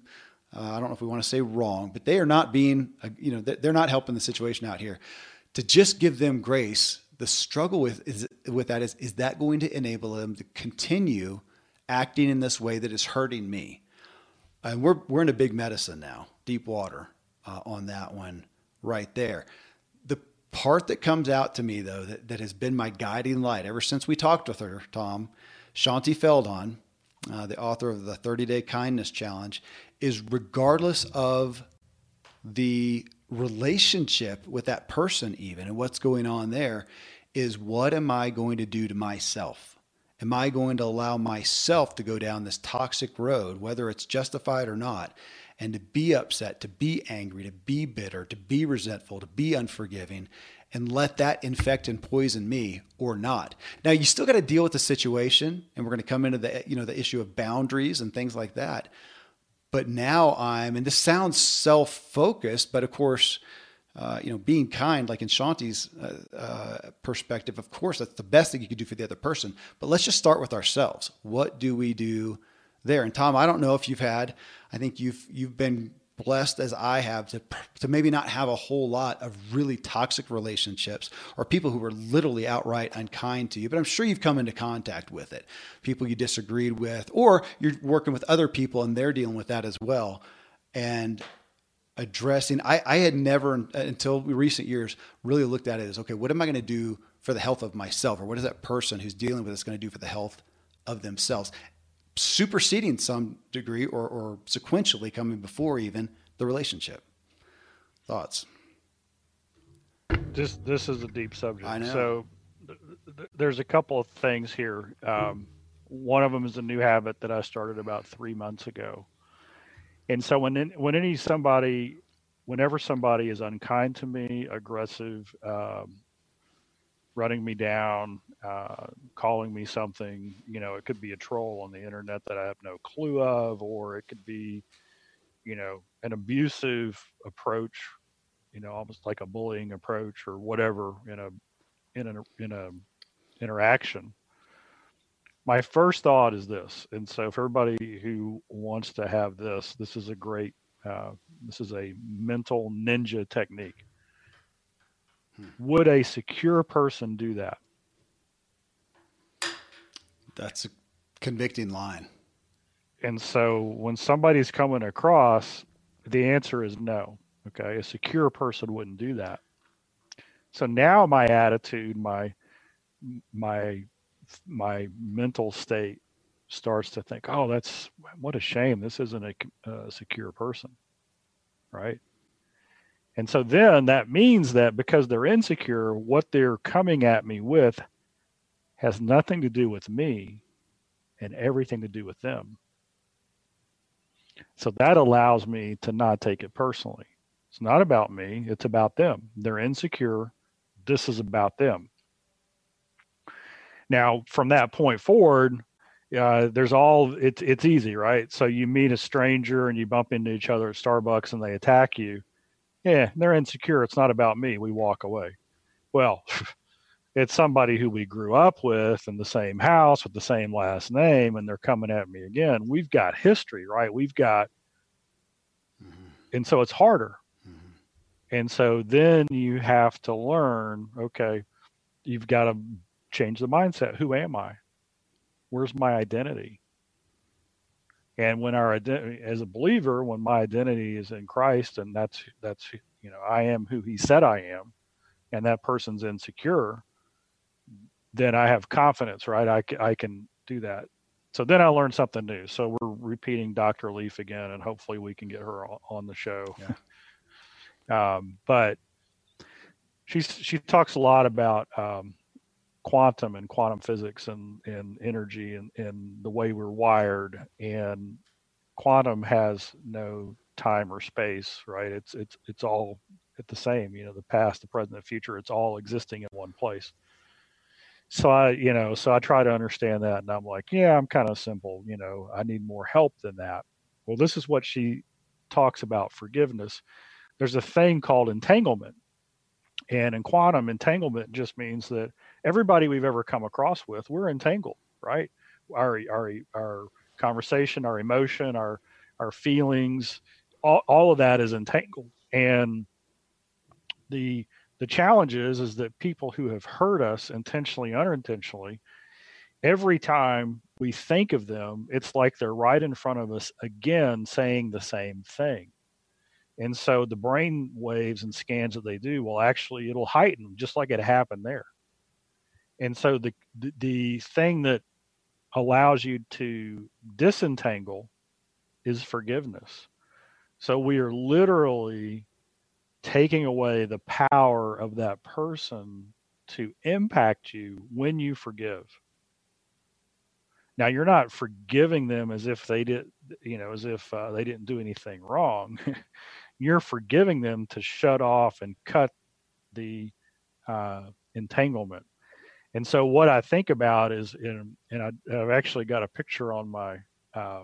[SPEAKER 1] uh, I don't know if we want to say wrong, but they are not being, uh, you know, they're not helping the situation out here to just give them grace, the struggle with is with that is is that going to enable them to continue acting in this way that is hurting me? And we're we're in a big medicine now, deep water uh, on that one right there. The part that comes out to me though that, that has been my guiding light ever since we talked with her, Tom, Shaunti Feldhahn, uh, the author of the 30 Day Kindness Challenge, is regardless of the relationship with that person, even and what's going on there, is what am I going to do to myself? Am I going to allow myself to go down this toxic road, whether it's justified or not, and to be upset, to be angry, to be bitter, to be resentful, to be unforgiving, and let that infect and poison me or not? Now, you still got to deal with the situation, and we're going to come into the you know the issue of boundaries and things like that. But now I'm, and this sounds self-focused, but of course uh, you know, being kind, like in Shaunti's uh, uh, perspective, of course, that's the best thing you could do for the other person. But let's just start with ourselves. What do we do there? And Tom, I don't know if you've had. I think you've you've been blessed as I have to to maybe not have a whole lot of really toxic relationships or people who were literally outright unkind to you. But I'm sure you've come into contact with it. People you disagreed with, or you're working with other people and they're dealing with that as well. And addressing I, I had never until recent years really looked at it as okay what am i going to do for the health of myself or what is that person who's dealing with this going to do for the health of themselves superseding some degree or, or sequentially coming before even the relationship. Thoughts?
[SPEAKER 3] This this is a deep subject.
[SPEAKER 1] I know.
[SPEAKER 3] so th- th- there's a couple of things here. Um, one of them is a new habit that i started about three months ago. And so when when any somebody whenever somebody is unkind to me aggressive um, running me down uh, calling me something you know it could be a troll on the internet that i have no clue of or it could be you know an abusive approach you know almost like a bullying approach or whatever in a in an in a interaction my first thought is this, and so for everybody who wants to have this, this is a great, uh, this is a mental ninja technique. Hmm. Would a secure person do that?
[SPEAKER 1] That's a convicting line.
[SPEAKER 3] And so when somebody's coming across, the answer is no. Okay, a secure person wouldn't do that. So now my attitude, my my my mental state starts to think, oh, that's what a shame. This isn't a, a secure person, right? And so then that means that because they're insecure, what they're coming at me with has nothing to do with me and everything to do with them. So that allows me to not take it personally. It's not about me, it's about them. They're insecure. This is about them. Now, from that point forward, uh, there's all it's it's easy, right? So you meet a stranger and you bump into each other at Starbucks and they attack you. Yeah, they're insecure. It's not about me. We walk away. Well, (laughs) it's somebody who we grew up with in the same house with the same last name, and they're coming at me again. We've got history, right? We've got, mm-hmm. and so it's harder. Mm-hmm. And so then you have to learn. Okay, you've got to change the mindset. Who am I? Where's my identity? And when our identity, as a believer, when my identity is in Christ, and that's that's you know I am who He said I am, and that person's insecure, then I have confidence, right? I I can do that. So then I learned something new. So we're repeating Dr. Leaf again, and hopefully we can get her on the show. Yeah. (laughs) um, but she's she talks a lot about um, quantum and quantum physics and, and energy and, and the way we're wired and quantum has no time or space right it's it's it's all at the same you know the past the present the future it's all existing in one place so i you know so i try to understand that and i'm like yeah i'm kind of simple you know i need more help than that well this is what she talks about forgiveness there's a thing called entanglement and in quantum entanglement just means that everybody we've ever come across with, we're entangled, right? Our our our conversation, our emotion, our our feelings, all, all of that is entangled. And the the challenge is is that people who have hurt us intentionally, unintentionally, every time we think of them, it's like they're right in front of us again saying the same thing. And so the brain waves and scans that they do will actually it'll heighten just like it happened there and so the, the the thing that allows you to disentangle is forgiveness so we are literally taking away the power of that person to impact you when you forgive Now you're not forgiving them as if they did, you know, as if uh, they didn't do anything wrong. (laughs) you're forgiving them to shut off and cut the uh, entanglement. And so what I think about is, in, and I, have actually got a picture on my uh,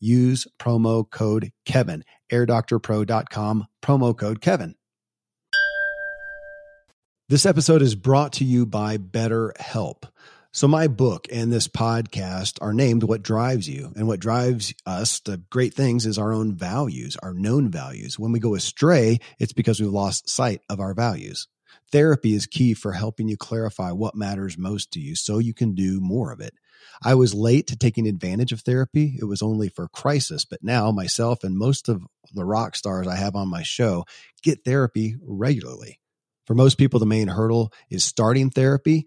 [SPEAKER 1] use promo code Kevin. AirDoctorPro.com, promo code Kevin. This episode is brought to you by BetterHelp. So, my book and this podcast are named What Drives You. And what drives us to great things is our own values, our known values. When we go astray, it's because we've lost sight of our values. Therapy is key for helping you clarify what matters most to you so you can do more of it. I was late to taking advantage of therapy. It was only for crisis, but now myself and most of the rock stars I have on my show get therapy regularly. For most people, the main hurdle is starting therapy.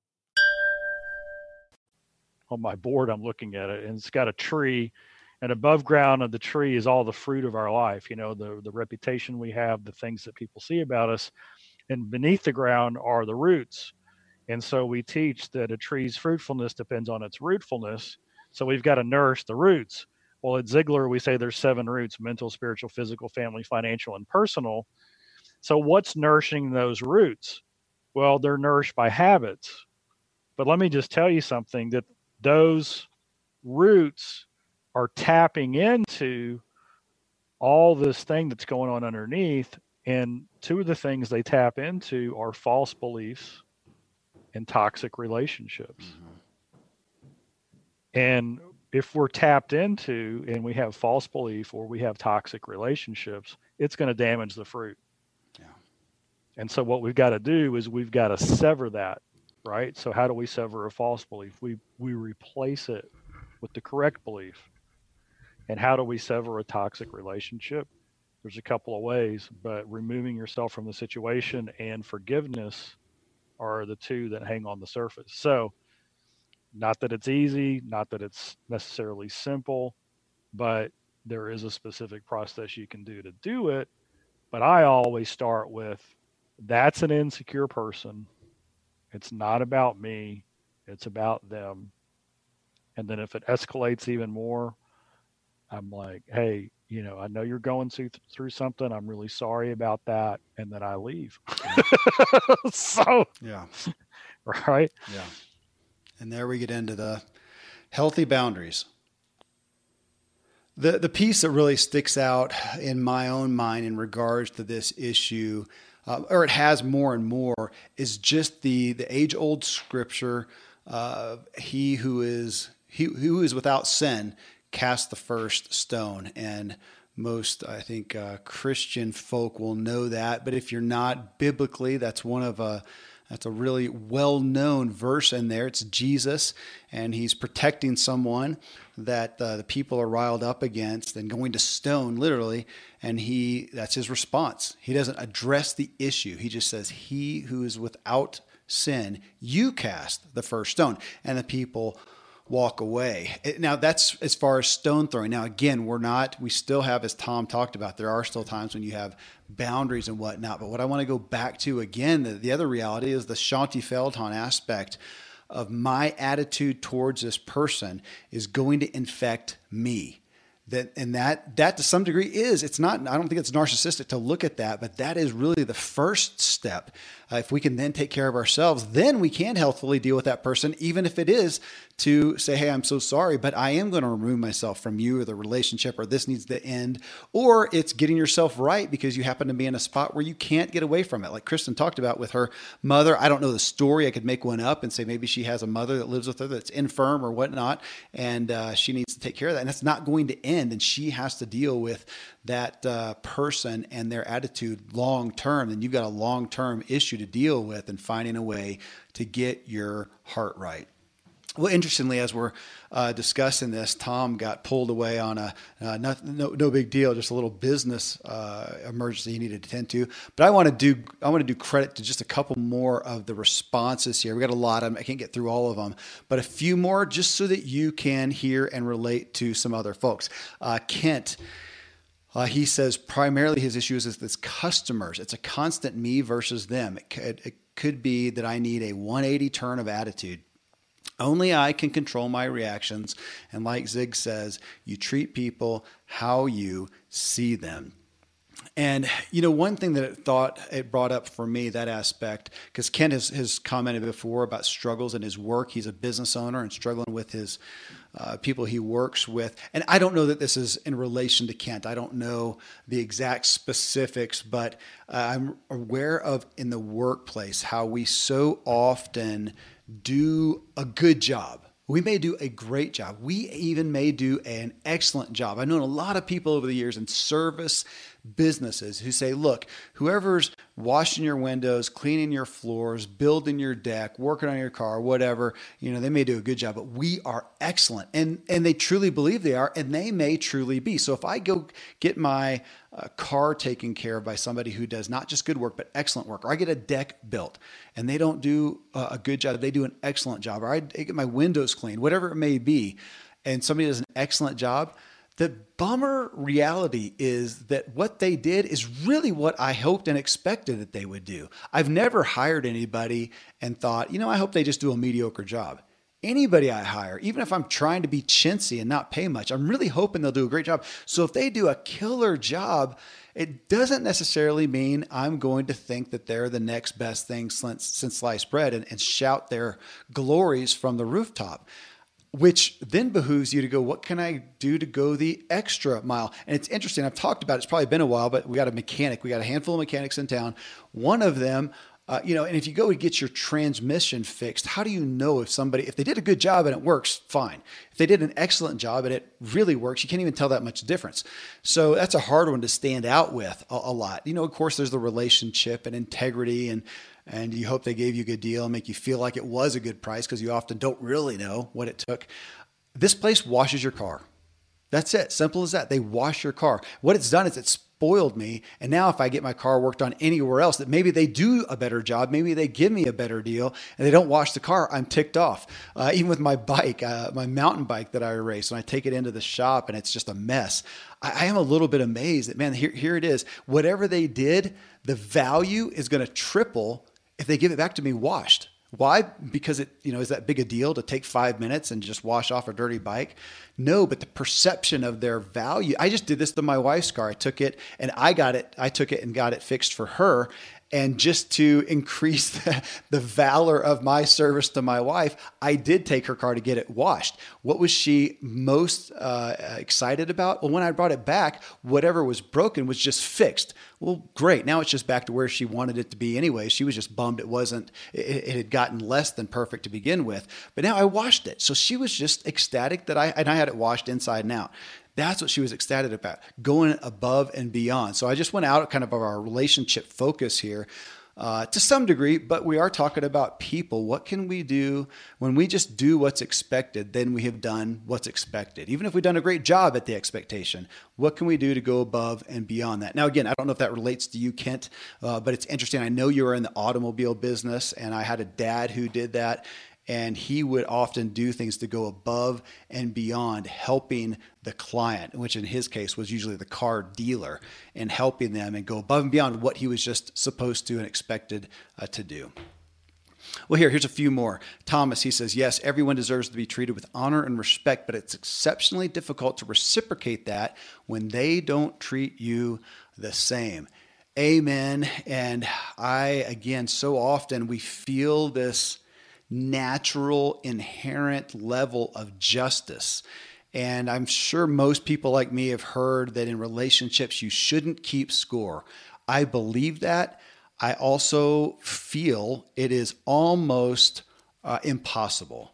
[SPEAKER 3] on my board i'm looking at it and it's got a tree and above ground of the tree is all the fruit of our life you know the the reputation we have the things that people see about us and beneath the ground are the roots. And so we teach that a tree's fruitfulness depends on its rootfulness so we've got to nourish the roots. Well at ziglar we say there's seven roots mental spiritual physical family financial and personal. So what's nourishing those roots? Well they're nourished by habits. But let me just tell you something that those roots are tapping into all this thing that's going on underneath. And two of the things they tap into are false beliefs and toxic relationships. Mm-hmm. And if we're tapped into and we have false belief or we have toxic relationships, it's going to damage the fruit. Yeah. And so what we've got to do is we've got to sever that right? So how do we sever a false belief? We we replace it with the correct belief. And how do we sever a toxic relationship? There's a couple of ways, but removing yourself from the situation and forgiveness are the two that hang on the surface. So, not that it's easy, not that it's necessarily simple, but there is a specific process you can do to do it. But I always start with that's an insecure person it's not about me, it's about them. And then if it escalates even more, I'm like, hey, you know, I know you're going through through something. I'm really sorry about that, and then I leave. (laughs) so
[SPEAKER 6] yeah, (laughs)
[SPEAKER 3] right.
[SPEAKER 6] Yeah, and there we get into the healthy boundaries. The the piece that really sticks out in my own mind in regards to this issue uh, or it has more and more, is just the the age old scripture. Uh, he who is he who is without sin cast the first stone, and most I think uh, Christian folk will know that. But if you're not biblically, that's one of a
[SPEAKER 1] That's a really well known verse in there. It's Jesus, and he's protecting someone that uh, the people are riled up against and going to stone, literally. And he that's his response. He doesn't address the issue, he just says, He who is without sin, you cast the first stone. And the people walk away. Now that's as far as stone throwing. Now again, we're not. We still have, as Tom talked about, there are still times when you have boundaries and whatnot. But what I want to go back to again, the, the other reality is the Shaunti Feldhahn aspect of my attitude towards this person is going to infect me that and that that to some degree is it's not i don't think it's narcissistic to look at that but that is really the first step uh, if we can then take care of ourselves then we can healthfully deal with that person even if it is to say hey i'm so sorry but i am going to remove myself from you or the relationship or this needs to end or it's getting yourself right because you happen to be in a spot where you can't get away from it like kristen talked about with her mother i don't know the story i could make one up and say maybe she has a mother that lives with her that's infirm or whatnot and uh, she needs to take care of that and that's not going to end and she has to deal with that uh, person and their attitude long term, then you've got a long term issue to deal with and finding a way to get your heart right. Well, interestingly, as we're uh, discussing this, Tom got pulled away on a uh, no, no, no, big deal, just a little business uh, emergency he needed to attend to. But I want to do I want to do credit to just a couple more of the responses here. We got a lot of them. I can't get through all of them, but a few more just so that you can hear and relate to some other folks. Uh, Kent. Uh, he says primarily his issue is this customers. It's a constant me versus them. It it could be that I need a 180 turn of attitude only I can control my reactions. And like Zig says, you treat people how you see them. And you know, one thing that it thought it brought up for me that aspect, because Ken has, has commented before about struggles in his work. He's a business owner and struggling with his uh, people he works with. And I don't know that this is in relation to Kent. I don't know the exact specifics, but uh, I'm aware of in the workplace how we so often do a good job. We may do a great job. We even may do an excellent job. I've known a lot of people over the years in service businesses who say, look, whoever's washing your windows, cleaning your floors, building your deck, working on your car, whatever, you know, they may do a good job, but we are excellent. And and they truly believe they are, and they may truly be. So if I go get my uh, car taken care of by somebody who does not just good work, but excellent work, or I get a deck built and they don't do a good job, they do an excellent job, or I get my windows cleaned, whatever it may be, and somebody does an excellent job, the bummer reality is that what they did is really what I hoped and expected that they would do. I've never hired anybody and thought, you know, I hope they just do a mediocre job. Anybody I hire, even if I'm trying to be chintzy and not pay much, I'm really hoping they'll do a great job. So if they do a killer job, it doesn't necessarily mean I'm going to think that they're the next best thing since, sliced bread and, and shout their glories from the rooftop which then behooves you to go, what can I do to go the extra mile? And it's interesting. I've talked about it. It's probably been a while, but we got a mechanic. We got a handful of mechanics in town. One of them, uh, you know, and if you go to get your transmission fixed, how do you know if somebody, if they did a good job and it works, fine. If they did an excellent job and it really works, you can't even tell that much difference. So that's a hard one to stand out with a, a lot. You know, of course, there's the relationship and integrity and and you hope they gave you a good deal and make you feel like it was a good price because you often don't really know what it took. This place washes your car. That's it. Simple as that. They wash your car. What it's done is it's spoiled me. And now if I get my car worked on anywhere else that maybe they do a better job, maybe they give me a better deal and they don't wash the car, I'm ticked off. Uh, even with my bike, uh, my mountain bike that I race, when I take it into the shop and it's just a mess, I, I am a little bit amazed that, man, here, here it is. Whatever they did, the value is going to triple if they give it back to me washed. Why? Because it, you know, is that big a deal to take five minutes and just wash off a dirty bike? No, but the perception of their value. I just did this to my wife's car. I took it and I got it, I took it and got it fixed for her. And just to increase (laughs) the, the, valor of my service to my wife, I did take her car to get it washed. What was she most uh, excited about? Well, when I brought it back, whatever was broken was just fixed. Well, great. Now it's just back to where she wanted it to be anyway. She was just bummed it wasn't, it, it had gotten less than perfect to begin with. But now I washed it. So she was just ecstatic that I, and I had it washed inside and out. That's what she was ecstatic about, going above and beyond. So I just went out kind of of our relationship focus here. uh, to some degree, but we are talking about people. What can we do when we just do what's expected? Then we have done what's expected. Even if we've done a great job at the expectation, what can we do to go above and beyond that? Now, again, I don't know if that relates to you, Kent, uh, but it's interesting. I know you are in the automobile business, and I had a dad who did that and he would often do things to go above and beyond helping the client which in his case was usually the car dealer and helping them and go above and beyond what he was just supposed to and expected uh, to do well, here, here's a few more. Thomas, he says, yes, everyone deserves to be treated with honor and respect, but it's exceptionally difficult to reciprocate that when they don't treat you the same. Amen. And I, again, so often we feel this natural, inherent level of justice. And I'm sure most people like me have heard that in relationships, you shouldn't keep score. I believe that. I also feel it is almost uh, impossible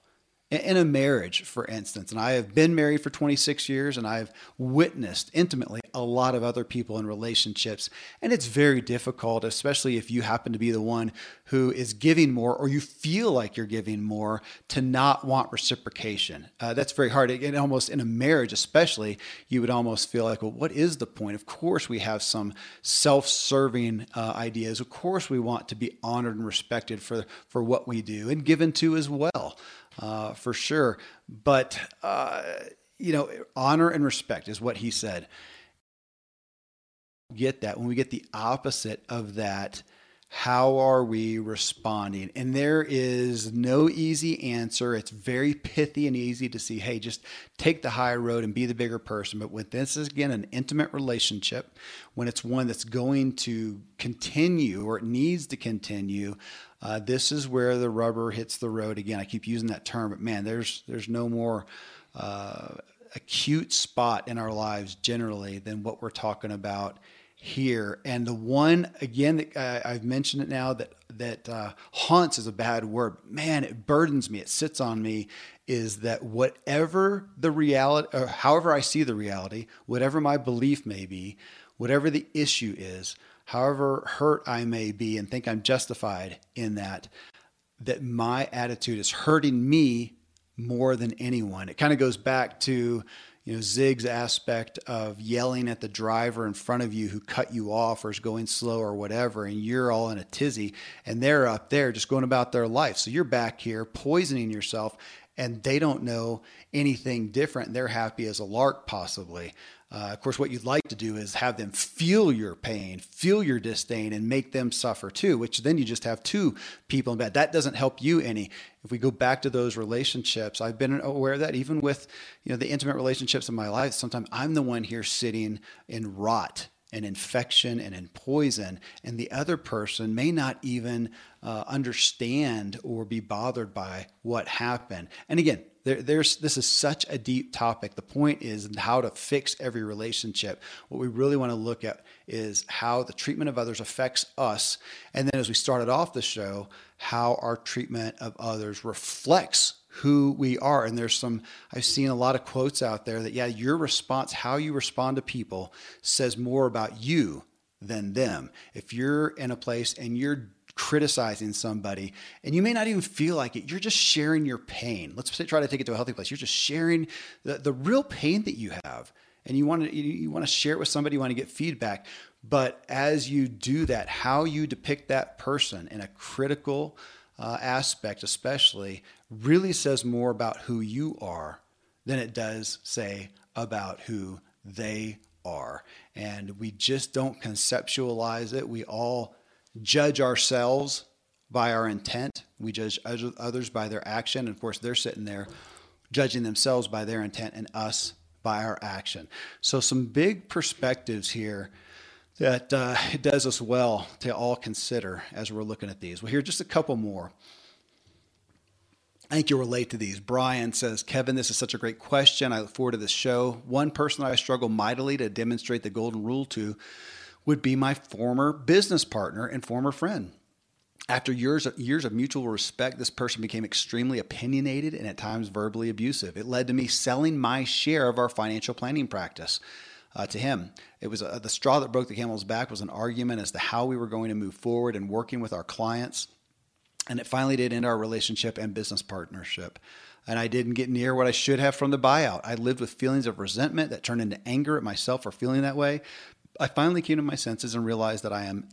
[SPEAKER 1] in a marriage, for instance, and I have been married for 26 years and I've witnessed intimately a lot of other people in relationships. And it's very difficult, especially if you happen to be the one who is giving more or you feel like you're giving more, to not want reciprocation. Uh, that's very hard. And almost in a marriage, especially, you would almost feel like, well, what is the point? Of course, we have some self serving uh, ideas. Of course, we want to be honored and respected for, for what we do and given to as well uh, for sure. But, uh, you know, honor and respect is what he said. Get that. When we get the opposite of that, how are we responding? And there is no easy answer. It's very pithy and easy to see, hey, just take the high road and be the bigger person. But when this is, again, an intimate relationship, when it's one that's going to continue or it needs to continue, uh, this is where the rubber hits the road again. I keep using that term, but man, there's there's no more uh, acute spot in our lives generally than what we're talking about here. And the one again that uh, I've mentioned it now that that uh, haunts is a bad word. Man, it burdens me. It sits on me. Is that whatever the reality, or however I see the reality, whatever my belief may be, whatever the issue is, however hurt I may be and think I'm justified in that, that my attitude is hurting me more than anyone. It kind of goes back to, you know, Zig's aspect of yelling at the driver in front of you who cut you off or is going slow or whatever, and you're all in a tizzy, and they're up there just going about their life. So you're back here poisoning yourself, and they don't know anything different. They're happy as a lark, possibly. Uh, of course, what you'd like to do is have them feel your pain, feel your disdain, and make them suffer too, which then you just have two people in bed. That doesn't help you any. If we go back to those relationships, I've been aware of that even with you know the intimate relationships in my life. Sometimes I'm the one here sitting in rot and infection and in poison, and the other person may not even uh, understand or be bothered by what happened. And again, there, there's this is such a deep topic. The point is how to fix every relationship. What we really want to look at is how the treatment of others affects us, and then as we started off the show, how our treatment of others reflects who we are. And there's some, I've seen a lot of quotes out there that, yeah, your response, how you respond to people, says more about you than them. If you're in a place and you're criticizing somebody and you may not even feel like it. You're just sharing your pain. Let's try to take it to a healthy place. You're just sharing the, the real pain that you have and you want to you want to share it with somebody you want to get feedback. But as you do that how you depict that person in a critical uh, aspect especially really says more about who you are than it does say about who they are. And we just don't conceptualize it. We all judge ourselves by our intent. We judge others by their action. And of course, they're sitting there judging themselves by their intent and us by our action. So, some big perspectives here that uh, it does us well to all consider as we're looking at these. Well, here just a couple more. I think you'll relate to these. Brian says, Kevin, this is such a great question. I look forward to this show. One person that I struggle mightily to demonstrate the golden rule to would be my former business partner and former friend. After years of, years of mutual respect, this person became extremely opinionated and at times verbally abusive. It led to me selling my share of our financial planning practice. uh, to him. It was uh, the straw that broke the camel's back was an argument as to how we were going to move forward and working with our clients. And it finally did end our relationship and business partnership. And I didn't get near what I should have from the buyout. I lived with feelings of resentment that turned into anger at myself for feeling that way. I finally came to my senses and realized that I am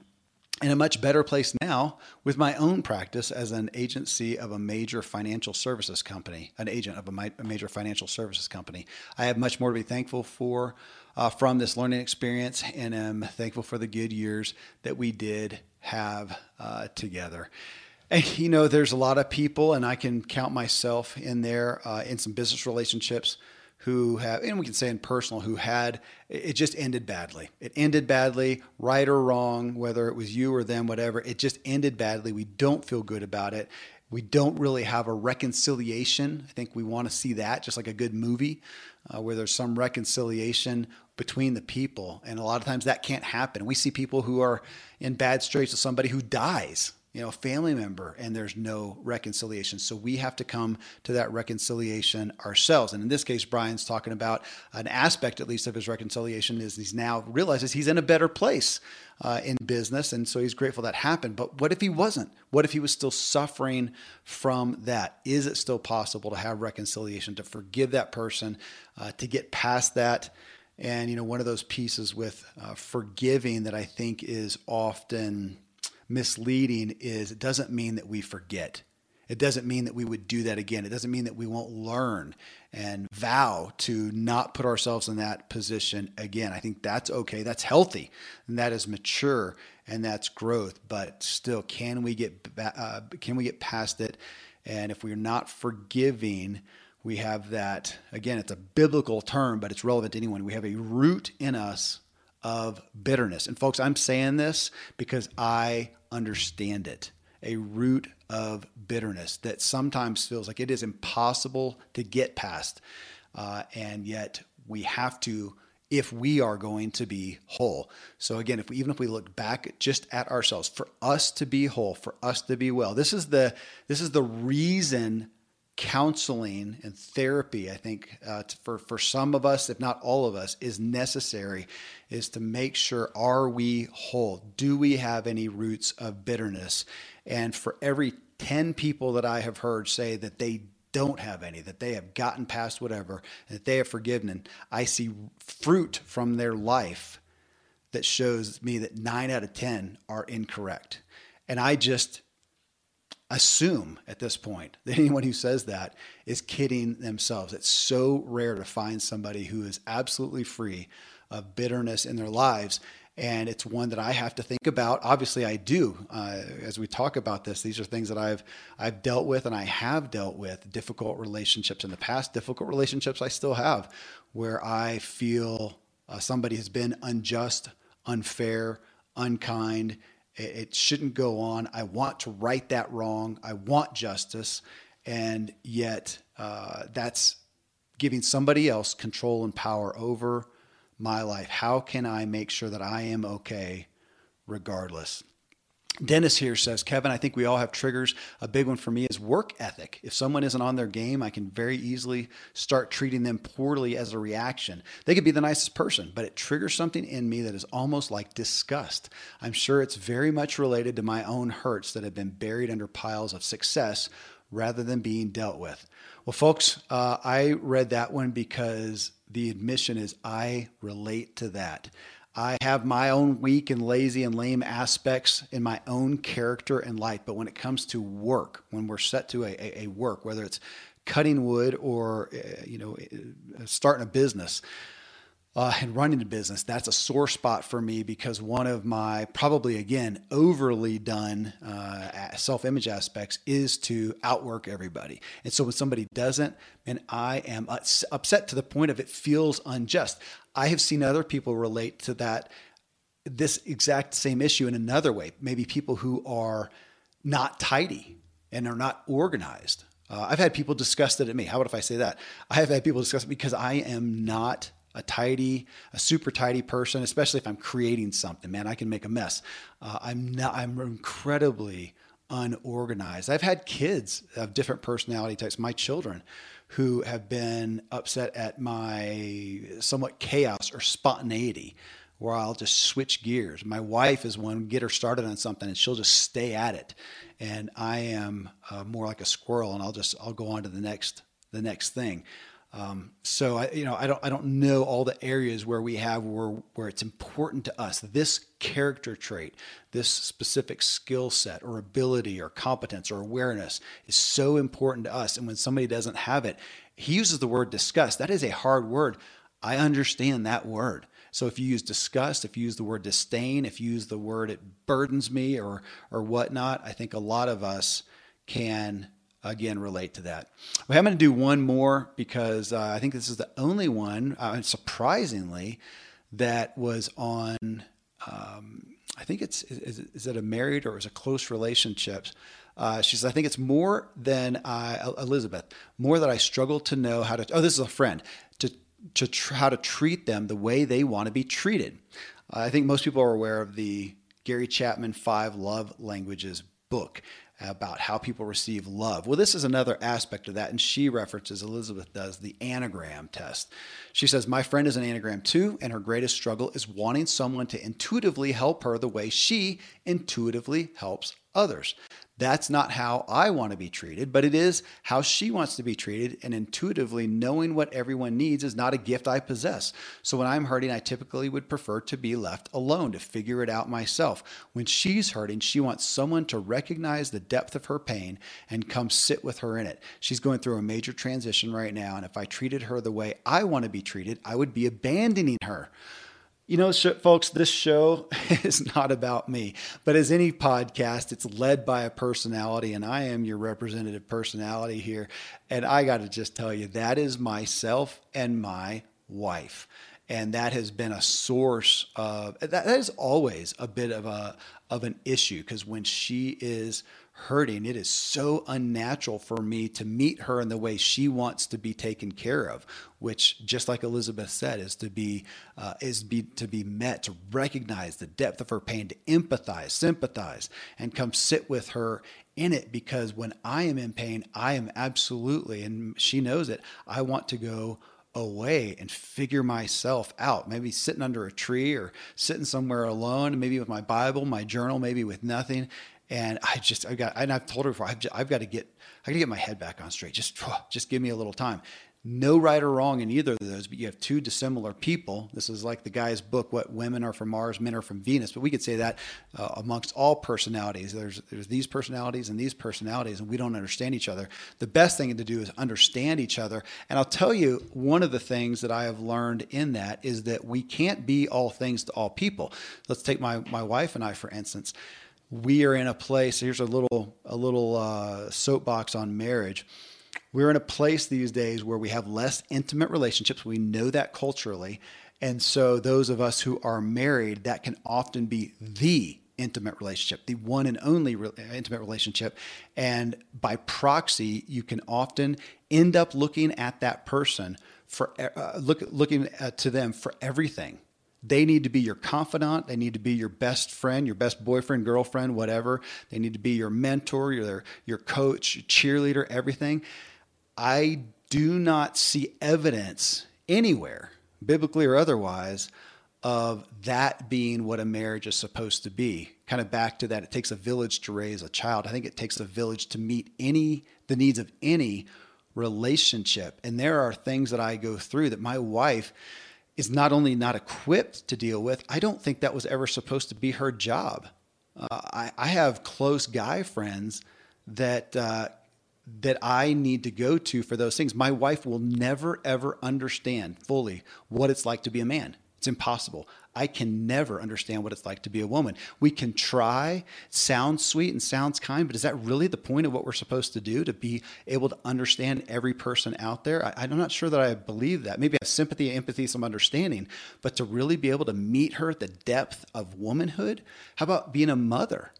[SPEAKER 1] in a much better place now with my own practice as an agency of a major financial services company, an agent of a, major financial services company. I have much more to be thankful for uh, from this learning experience and am thankful for the good years that we did have uh, together. And, you know, there's a lot of people, and I can count myself in there uh, in some business relationships who have, and we can say in personal, who had, it just ended badly. It ended badly, right or wrong, whether it was you or them, whatever. It just ended badly. We don't feel good about it. We don't really have a reconciliation. I think we want to see that, just like a good movie, uh, where there's some reconciliation between the people. And a lot of times that can't happen. We see people who are in bad straits with somebody who dies you know, a family member and there's no reconciliation. So we have to come to that reconciliation ourselves. And in this case, Brian's talking about an aspect, at least, of his reconciliation is he's now realizes he's in a better place uh, in business. And so he's grateful that happened. But what if he wasn't? What if he was still suffering from that? Is it still possible to have reconciliation, to forgive that person, uh, to get past that? And, you know, one of those pieces with uh, forgiving that I think is often misleading is it doesn't mean that we forget. It doesn't mean that we would do that again. It doesn't mean that we won't learn and vow to not put ourselves in that position again. I think that's okay. That's healthy and that is mature and that's growth. But still, can we get uh, can we get past it? And if we're not forgiving, we have that again. It's a biblical term, but it's relevant to anyone. We have a root in us of bitterness. And folks, I'm saying this because I understand it. A root of bitterness that sometimes feels like it is impossible to get past. Uh, and yet we have to if we are going to be whole. So again, if we, even if we look back just at ourselves, for us to be whole, for us to be well, this is the this is the reason counseling and therapy, I think, uh, for for some of us, if not all of us, is necessary. Is to make sure are we whole? Do we have any roots of bitterness? And for every ten people that I have heard say that they don't have any, that they have gotten past whatever, that they have forgiven, and I see fruit from their life that shows me that nine out of ten are incorrect. And I just assume at this point (laughs) that anyone who says that is kidding themselves. It's so rare to find somebody who is absolutely free of bitterness in their lives. And it's one that I have to think about. Obviously, I do. Uh, as we talk about this, these are things that I've I've dealt with, and I have dealt with difficult relationships in the past. Difficult relationships I still have, where I feel uh, somebody has been unjust, unfair, unkind, it shouldn't go on. I want to right that wrong. I want justice. And yet, uh, that's giving somebody else control and power over my life. How can I make sure that I am okay regardless? Dennis here says, Kevin, I think we all have triggers. A big one for me is work ethic. If someone isn't on their game, I can very easily start treating them poorly as a reaction. They could be the nicest person, but it triggers something in me that is almost like disgust. I'm sure it's very much related to my own hurts that have been buried under piles of success rather than being dealt with. Well, folks, uh, I read that one because the admission is I relate to that. I have my own weak and lazy and lame aspects in my own character and life. But when it comes to work, when we're set to a, a, a work, whether it's cutting wood or uh, you know uh, starting a business, uh, and running a business, that's a sore spot for me because one of my probably again overly done uh, self image aspects is to outwork everybody. And so when somebody doesn't, and I am upset to the point of it feels unjust. I have seen other people relate to that this exact same issue in another way. Maybe people who are not tidy and are not organized. Uh, I've had people discuss it at me. How about if I say that? I have had people discuss it because I am not a tidy, a super tidy person, especially if I'm creating something. Man, I can make a mess. Uh, I'm not. I'm incredibly unorganized. I've had kids of different personality types. My children, who have been upset at my somewhat chaos or spontaneity where I'll just switch gears. My wife is one get her started on something and she'll just stay at it, and I am uh, more like a squirrel and I'll just I'll go on to the next the next thing. Um, so I, you know, I don't, I don't know all the areas where we have where where it's important to us. This character trait, this specific skill set or ability or competence or awareness is so important to us. And when somebody doesn't have it, he uses the word disgust. That is a hard word. I understand that word. So if you use disgust, if you use the word disdain, if you use the word it burdens me or or whatnot, I think a lot of us can again relate to that. I'm going to do one more because uh, I think this is the only one, uh, surprisingly, that was on. Um, I think it's is, is, it a married or is it close relationships? Uh, she says, I think it's more than I, Elizabeth, more that I struggle to know how to. Oh, this is a friend to to tr- how to treat them the way they want to be treated. I think most people are aware of the Gary Chapman Five Love Languages book about how people receive love. Well, this is another aspect of that, and she references, Elizabeth does, the Enneagram test. She says, My friend is an Enneagram too, and her greatest struggle is wanting someone to intuitively help her the way she intuitively helps others. That's not how I want to be treated, but it is how she wants to be treated. And intuitively knowing what everyone needs is not a gift I possess. So when I'm hurting, I typically would prefer to be left alone to figure it out myself. When she's hurting, she wants someone to recognize the depth of her pain and come sit with her in it. She's going through a major transition right now. And if I treated her the way I want to be treated, I would be abandoning her. You know, folks, this show (laughs) is not about me, but as any podcast, it's led by a personality, and I am your representative personality here. And I got to just tell you, that is myself and my wife. And that has been a source of that, that is always a bit of a of an issue because when she is hurting. It is so unnatural for me to meet her in the way she wants to be taken care of, which, just like Elizabeth said, is to be uh, is be to be met, to recognize the depth of her pain, to empathize, sympathize, and come sit with her in it. Because when I am in pain, I am absolutely, and she knows it. I want to go away and figure myself out. Maybe sitting under a tree or sitting somewhere alone, maybe with my Bible, my journal, maybe with nothing, and I just I got and I've told her before I've, just, I've got to get I got to get my head back on straight. Just just give me a little time. No right or wrong in either of those, but you have two dissimilar people. This is like the guy's book, "What Women Are from Mars, Men Are from Venus." But we could say that uh, amongst all personalities. There's there's these personalities and these personalities, and we don't understand each other. The best thing to do is understand each other. And I'll tell you, one of the things that I have learned in that is that we can't be all things to all people. Let's take my my wife and I for instance we are in a place. Here's a little a little uh, soapbox on marriage. We're in a place these days where we have less intimate relationships. We know that culturally, and so those of us who are married, that can often be the intimate relationship, the one and only re- intimate relationship. And by proxy, you can often end up looking at that person for uh, look, looking to them for everything they need to be your confidant. They need to be your best friend, your best boyfriend, girlfriend, whatever. They need to be your mentor, your, your coach, your cheerleader, everything. I do not see evidence anywhere, biblically or otherwise, of that being what a marriage is supposed to be. Kind of back to that, it takes a village to raise a child. I think it takes a village to meet any the needs of any relationship. And there are things that I go through that my wife is not only not equipped to deal with, I don't think that was ever supposed to be her job. Uh, I, I, have close guy friends that uh, that I need to go to for those things. My wife will never ever understand fully what it's like to be a man. It's impossible. I can never understand what it's like to be a woman. We can try, sounds sweet and sounds kind, but is that really the point of what we're supposed to do to be able to understand every person out there? I, am not sure that I believe that. Maybe I have sympathy, empathy, some understanding, but to really be able to meet her at the depth of womanhood, how about being a mother?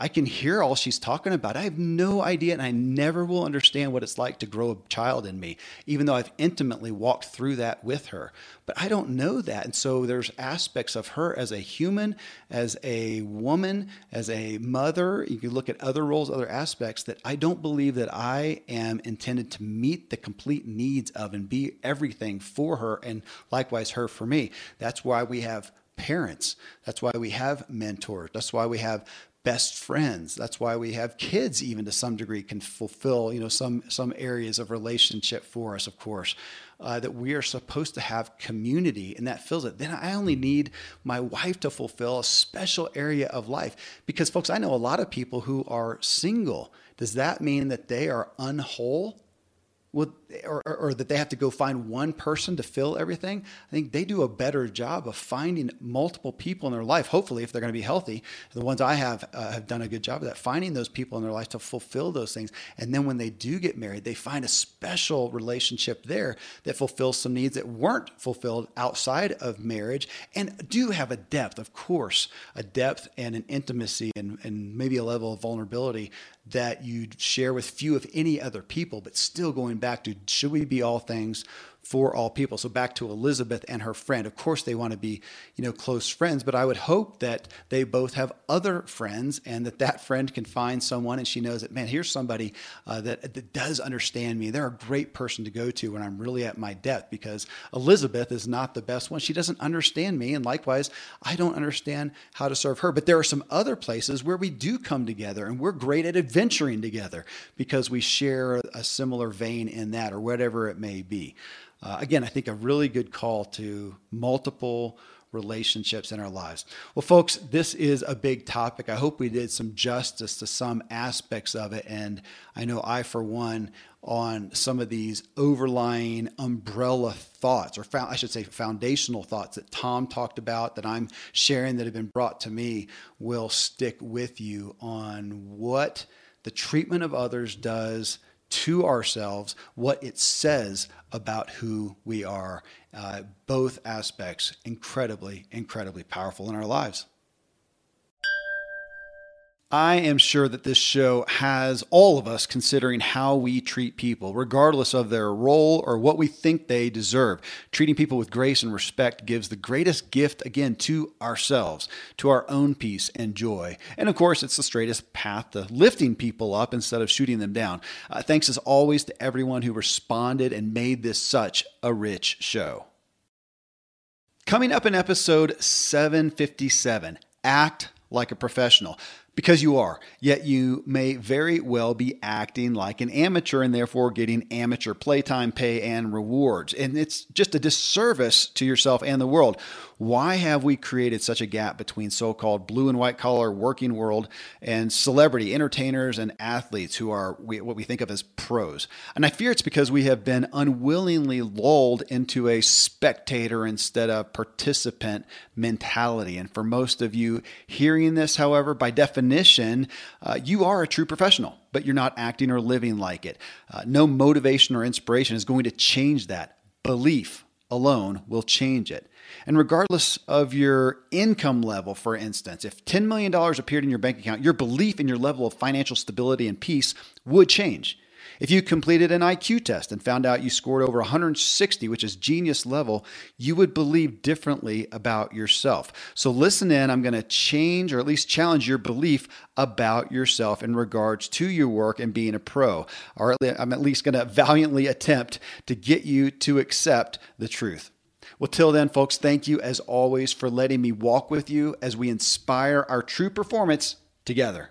[SPEAKER 1] I can hear all she's talking about. I have no idea, and I never will understand what it's like to grow a child in me, even though I've intimately walked through that with her. But I don't know that. And so there's aspects of her as a human, as a woman, as a mother. You can look at other roles, other aspects that I don't believe that I am intended to meet the complete needs of and be everything for her, and likewise her for me. That's why we have parents. That's why we have mentors. That's why we have best friends. That's why we have kids, even to some degree, can fulfill you know some some areas of relationship for us. Of course, uh, that we are supposed to have community, and that fills it. Then I only need my wife to fulfill a special area of life because, folks, I know a lot of people who are single. Does that mean that they are unwhole? Would or, or, that they have to go find one person to fill everything i think they do a better job of finding multiple people in their life hopefully if they're going to be healthy. The ones i have uh, have done a good job of that finding those people in their life to fulfill those things. And then when they do get married they find a special relationship there that fulfills some needs that weren't fulfilled outside of marriage and do have a depth of course a depth and an intimacy and, and maybe a level of vulnerability that you'd share with few, if any, other people, but still going back to should we be all things for all people. So back to Elizabeth and her friend. Of course, they want to be, you know, close friends, but I would hope that they both have other friends and that that friend can find someone and she knows that, man, here's somebody uh, that, that does understand me. They're a great person to go to when I'm really at my depth because Elizabeth is not the best one. She doesn't understand me. And likewise, I don't understand how to serve her. But there are some other places where we do come together and we're great at adventuring together because we share a similar vein in that or whatever it may be. Uh, again, I think a really good call to multiple relationships in our lives. Well, folks, this is a big topic. I hope we did some justice to some aspects of it. And I know I, for one, on some of these overlying umbrella thoughts, or I should say foundational thoughts that Tom talked about, that I'm sharing that have been brought to me, will stick with you on what the treatment of others does to ourselves what it says about who we are. Uh, both aspects incredibly, incredibly powerful in our lives. I am sure that this show has all of us considering how we treat people, regardless of their role or what we think they deserve. Treating people with grace and respect gives the greatest gift, again, to ourselves, to our own peace and joy. And of course, it's the straightest path to lifting people up instead of shooting them down. Uh, thanks as always to everyone who responded and made this such a rich show. Coming up in episode 757 Act like a professional because you are. Yet you may very well be acting like an amateur and therefore getting amateur playtime pay and rewards. And it's just a disservice to yourself and the world. Why have we created such a gap between so called blue and white collar working world and celebrity entertainers and athletes who are what we think of as pros? And I fear it's because we have been unwillingly lulled into a spectator instead of participant mentality. And for most of you hearing this, however, by definition, uh, you are a true professional, but you're not acting or living like it. Uh, no motivation or inspiration is going to change that. Belief alone will change it. And regardless of your income level, for instance, if $10 million appeared in your bank account, your belief in your level of financial stability and peace would change. If you completed an IQ test and found out you scored over 160, which is genius level, you would believe differently about yourself. So listen in. I'm going to change or at least challenge your belief about yourself in regards to your work and being a pro. Or I'm at least going to valiantly attempt to get you to accept the truth. Well, till then, folks, thank you as always for letting me walk with you as we inspire our true performance together.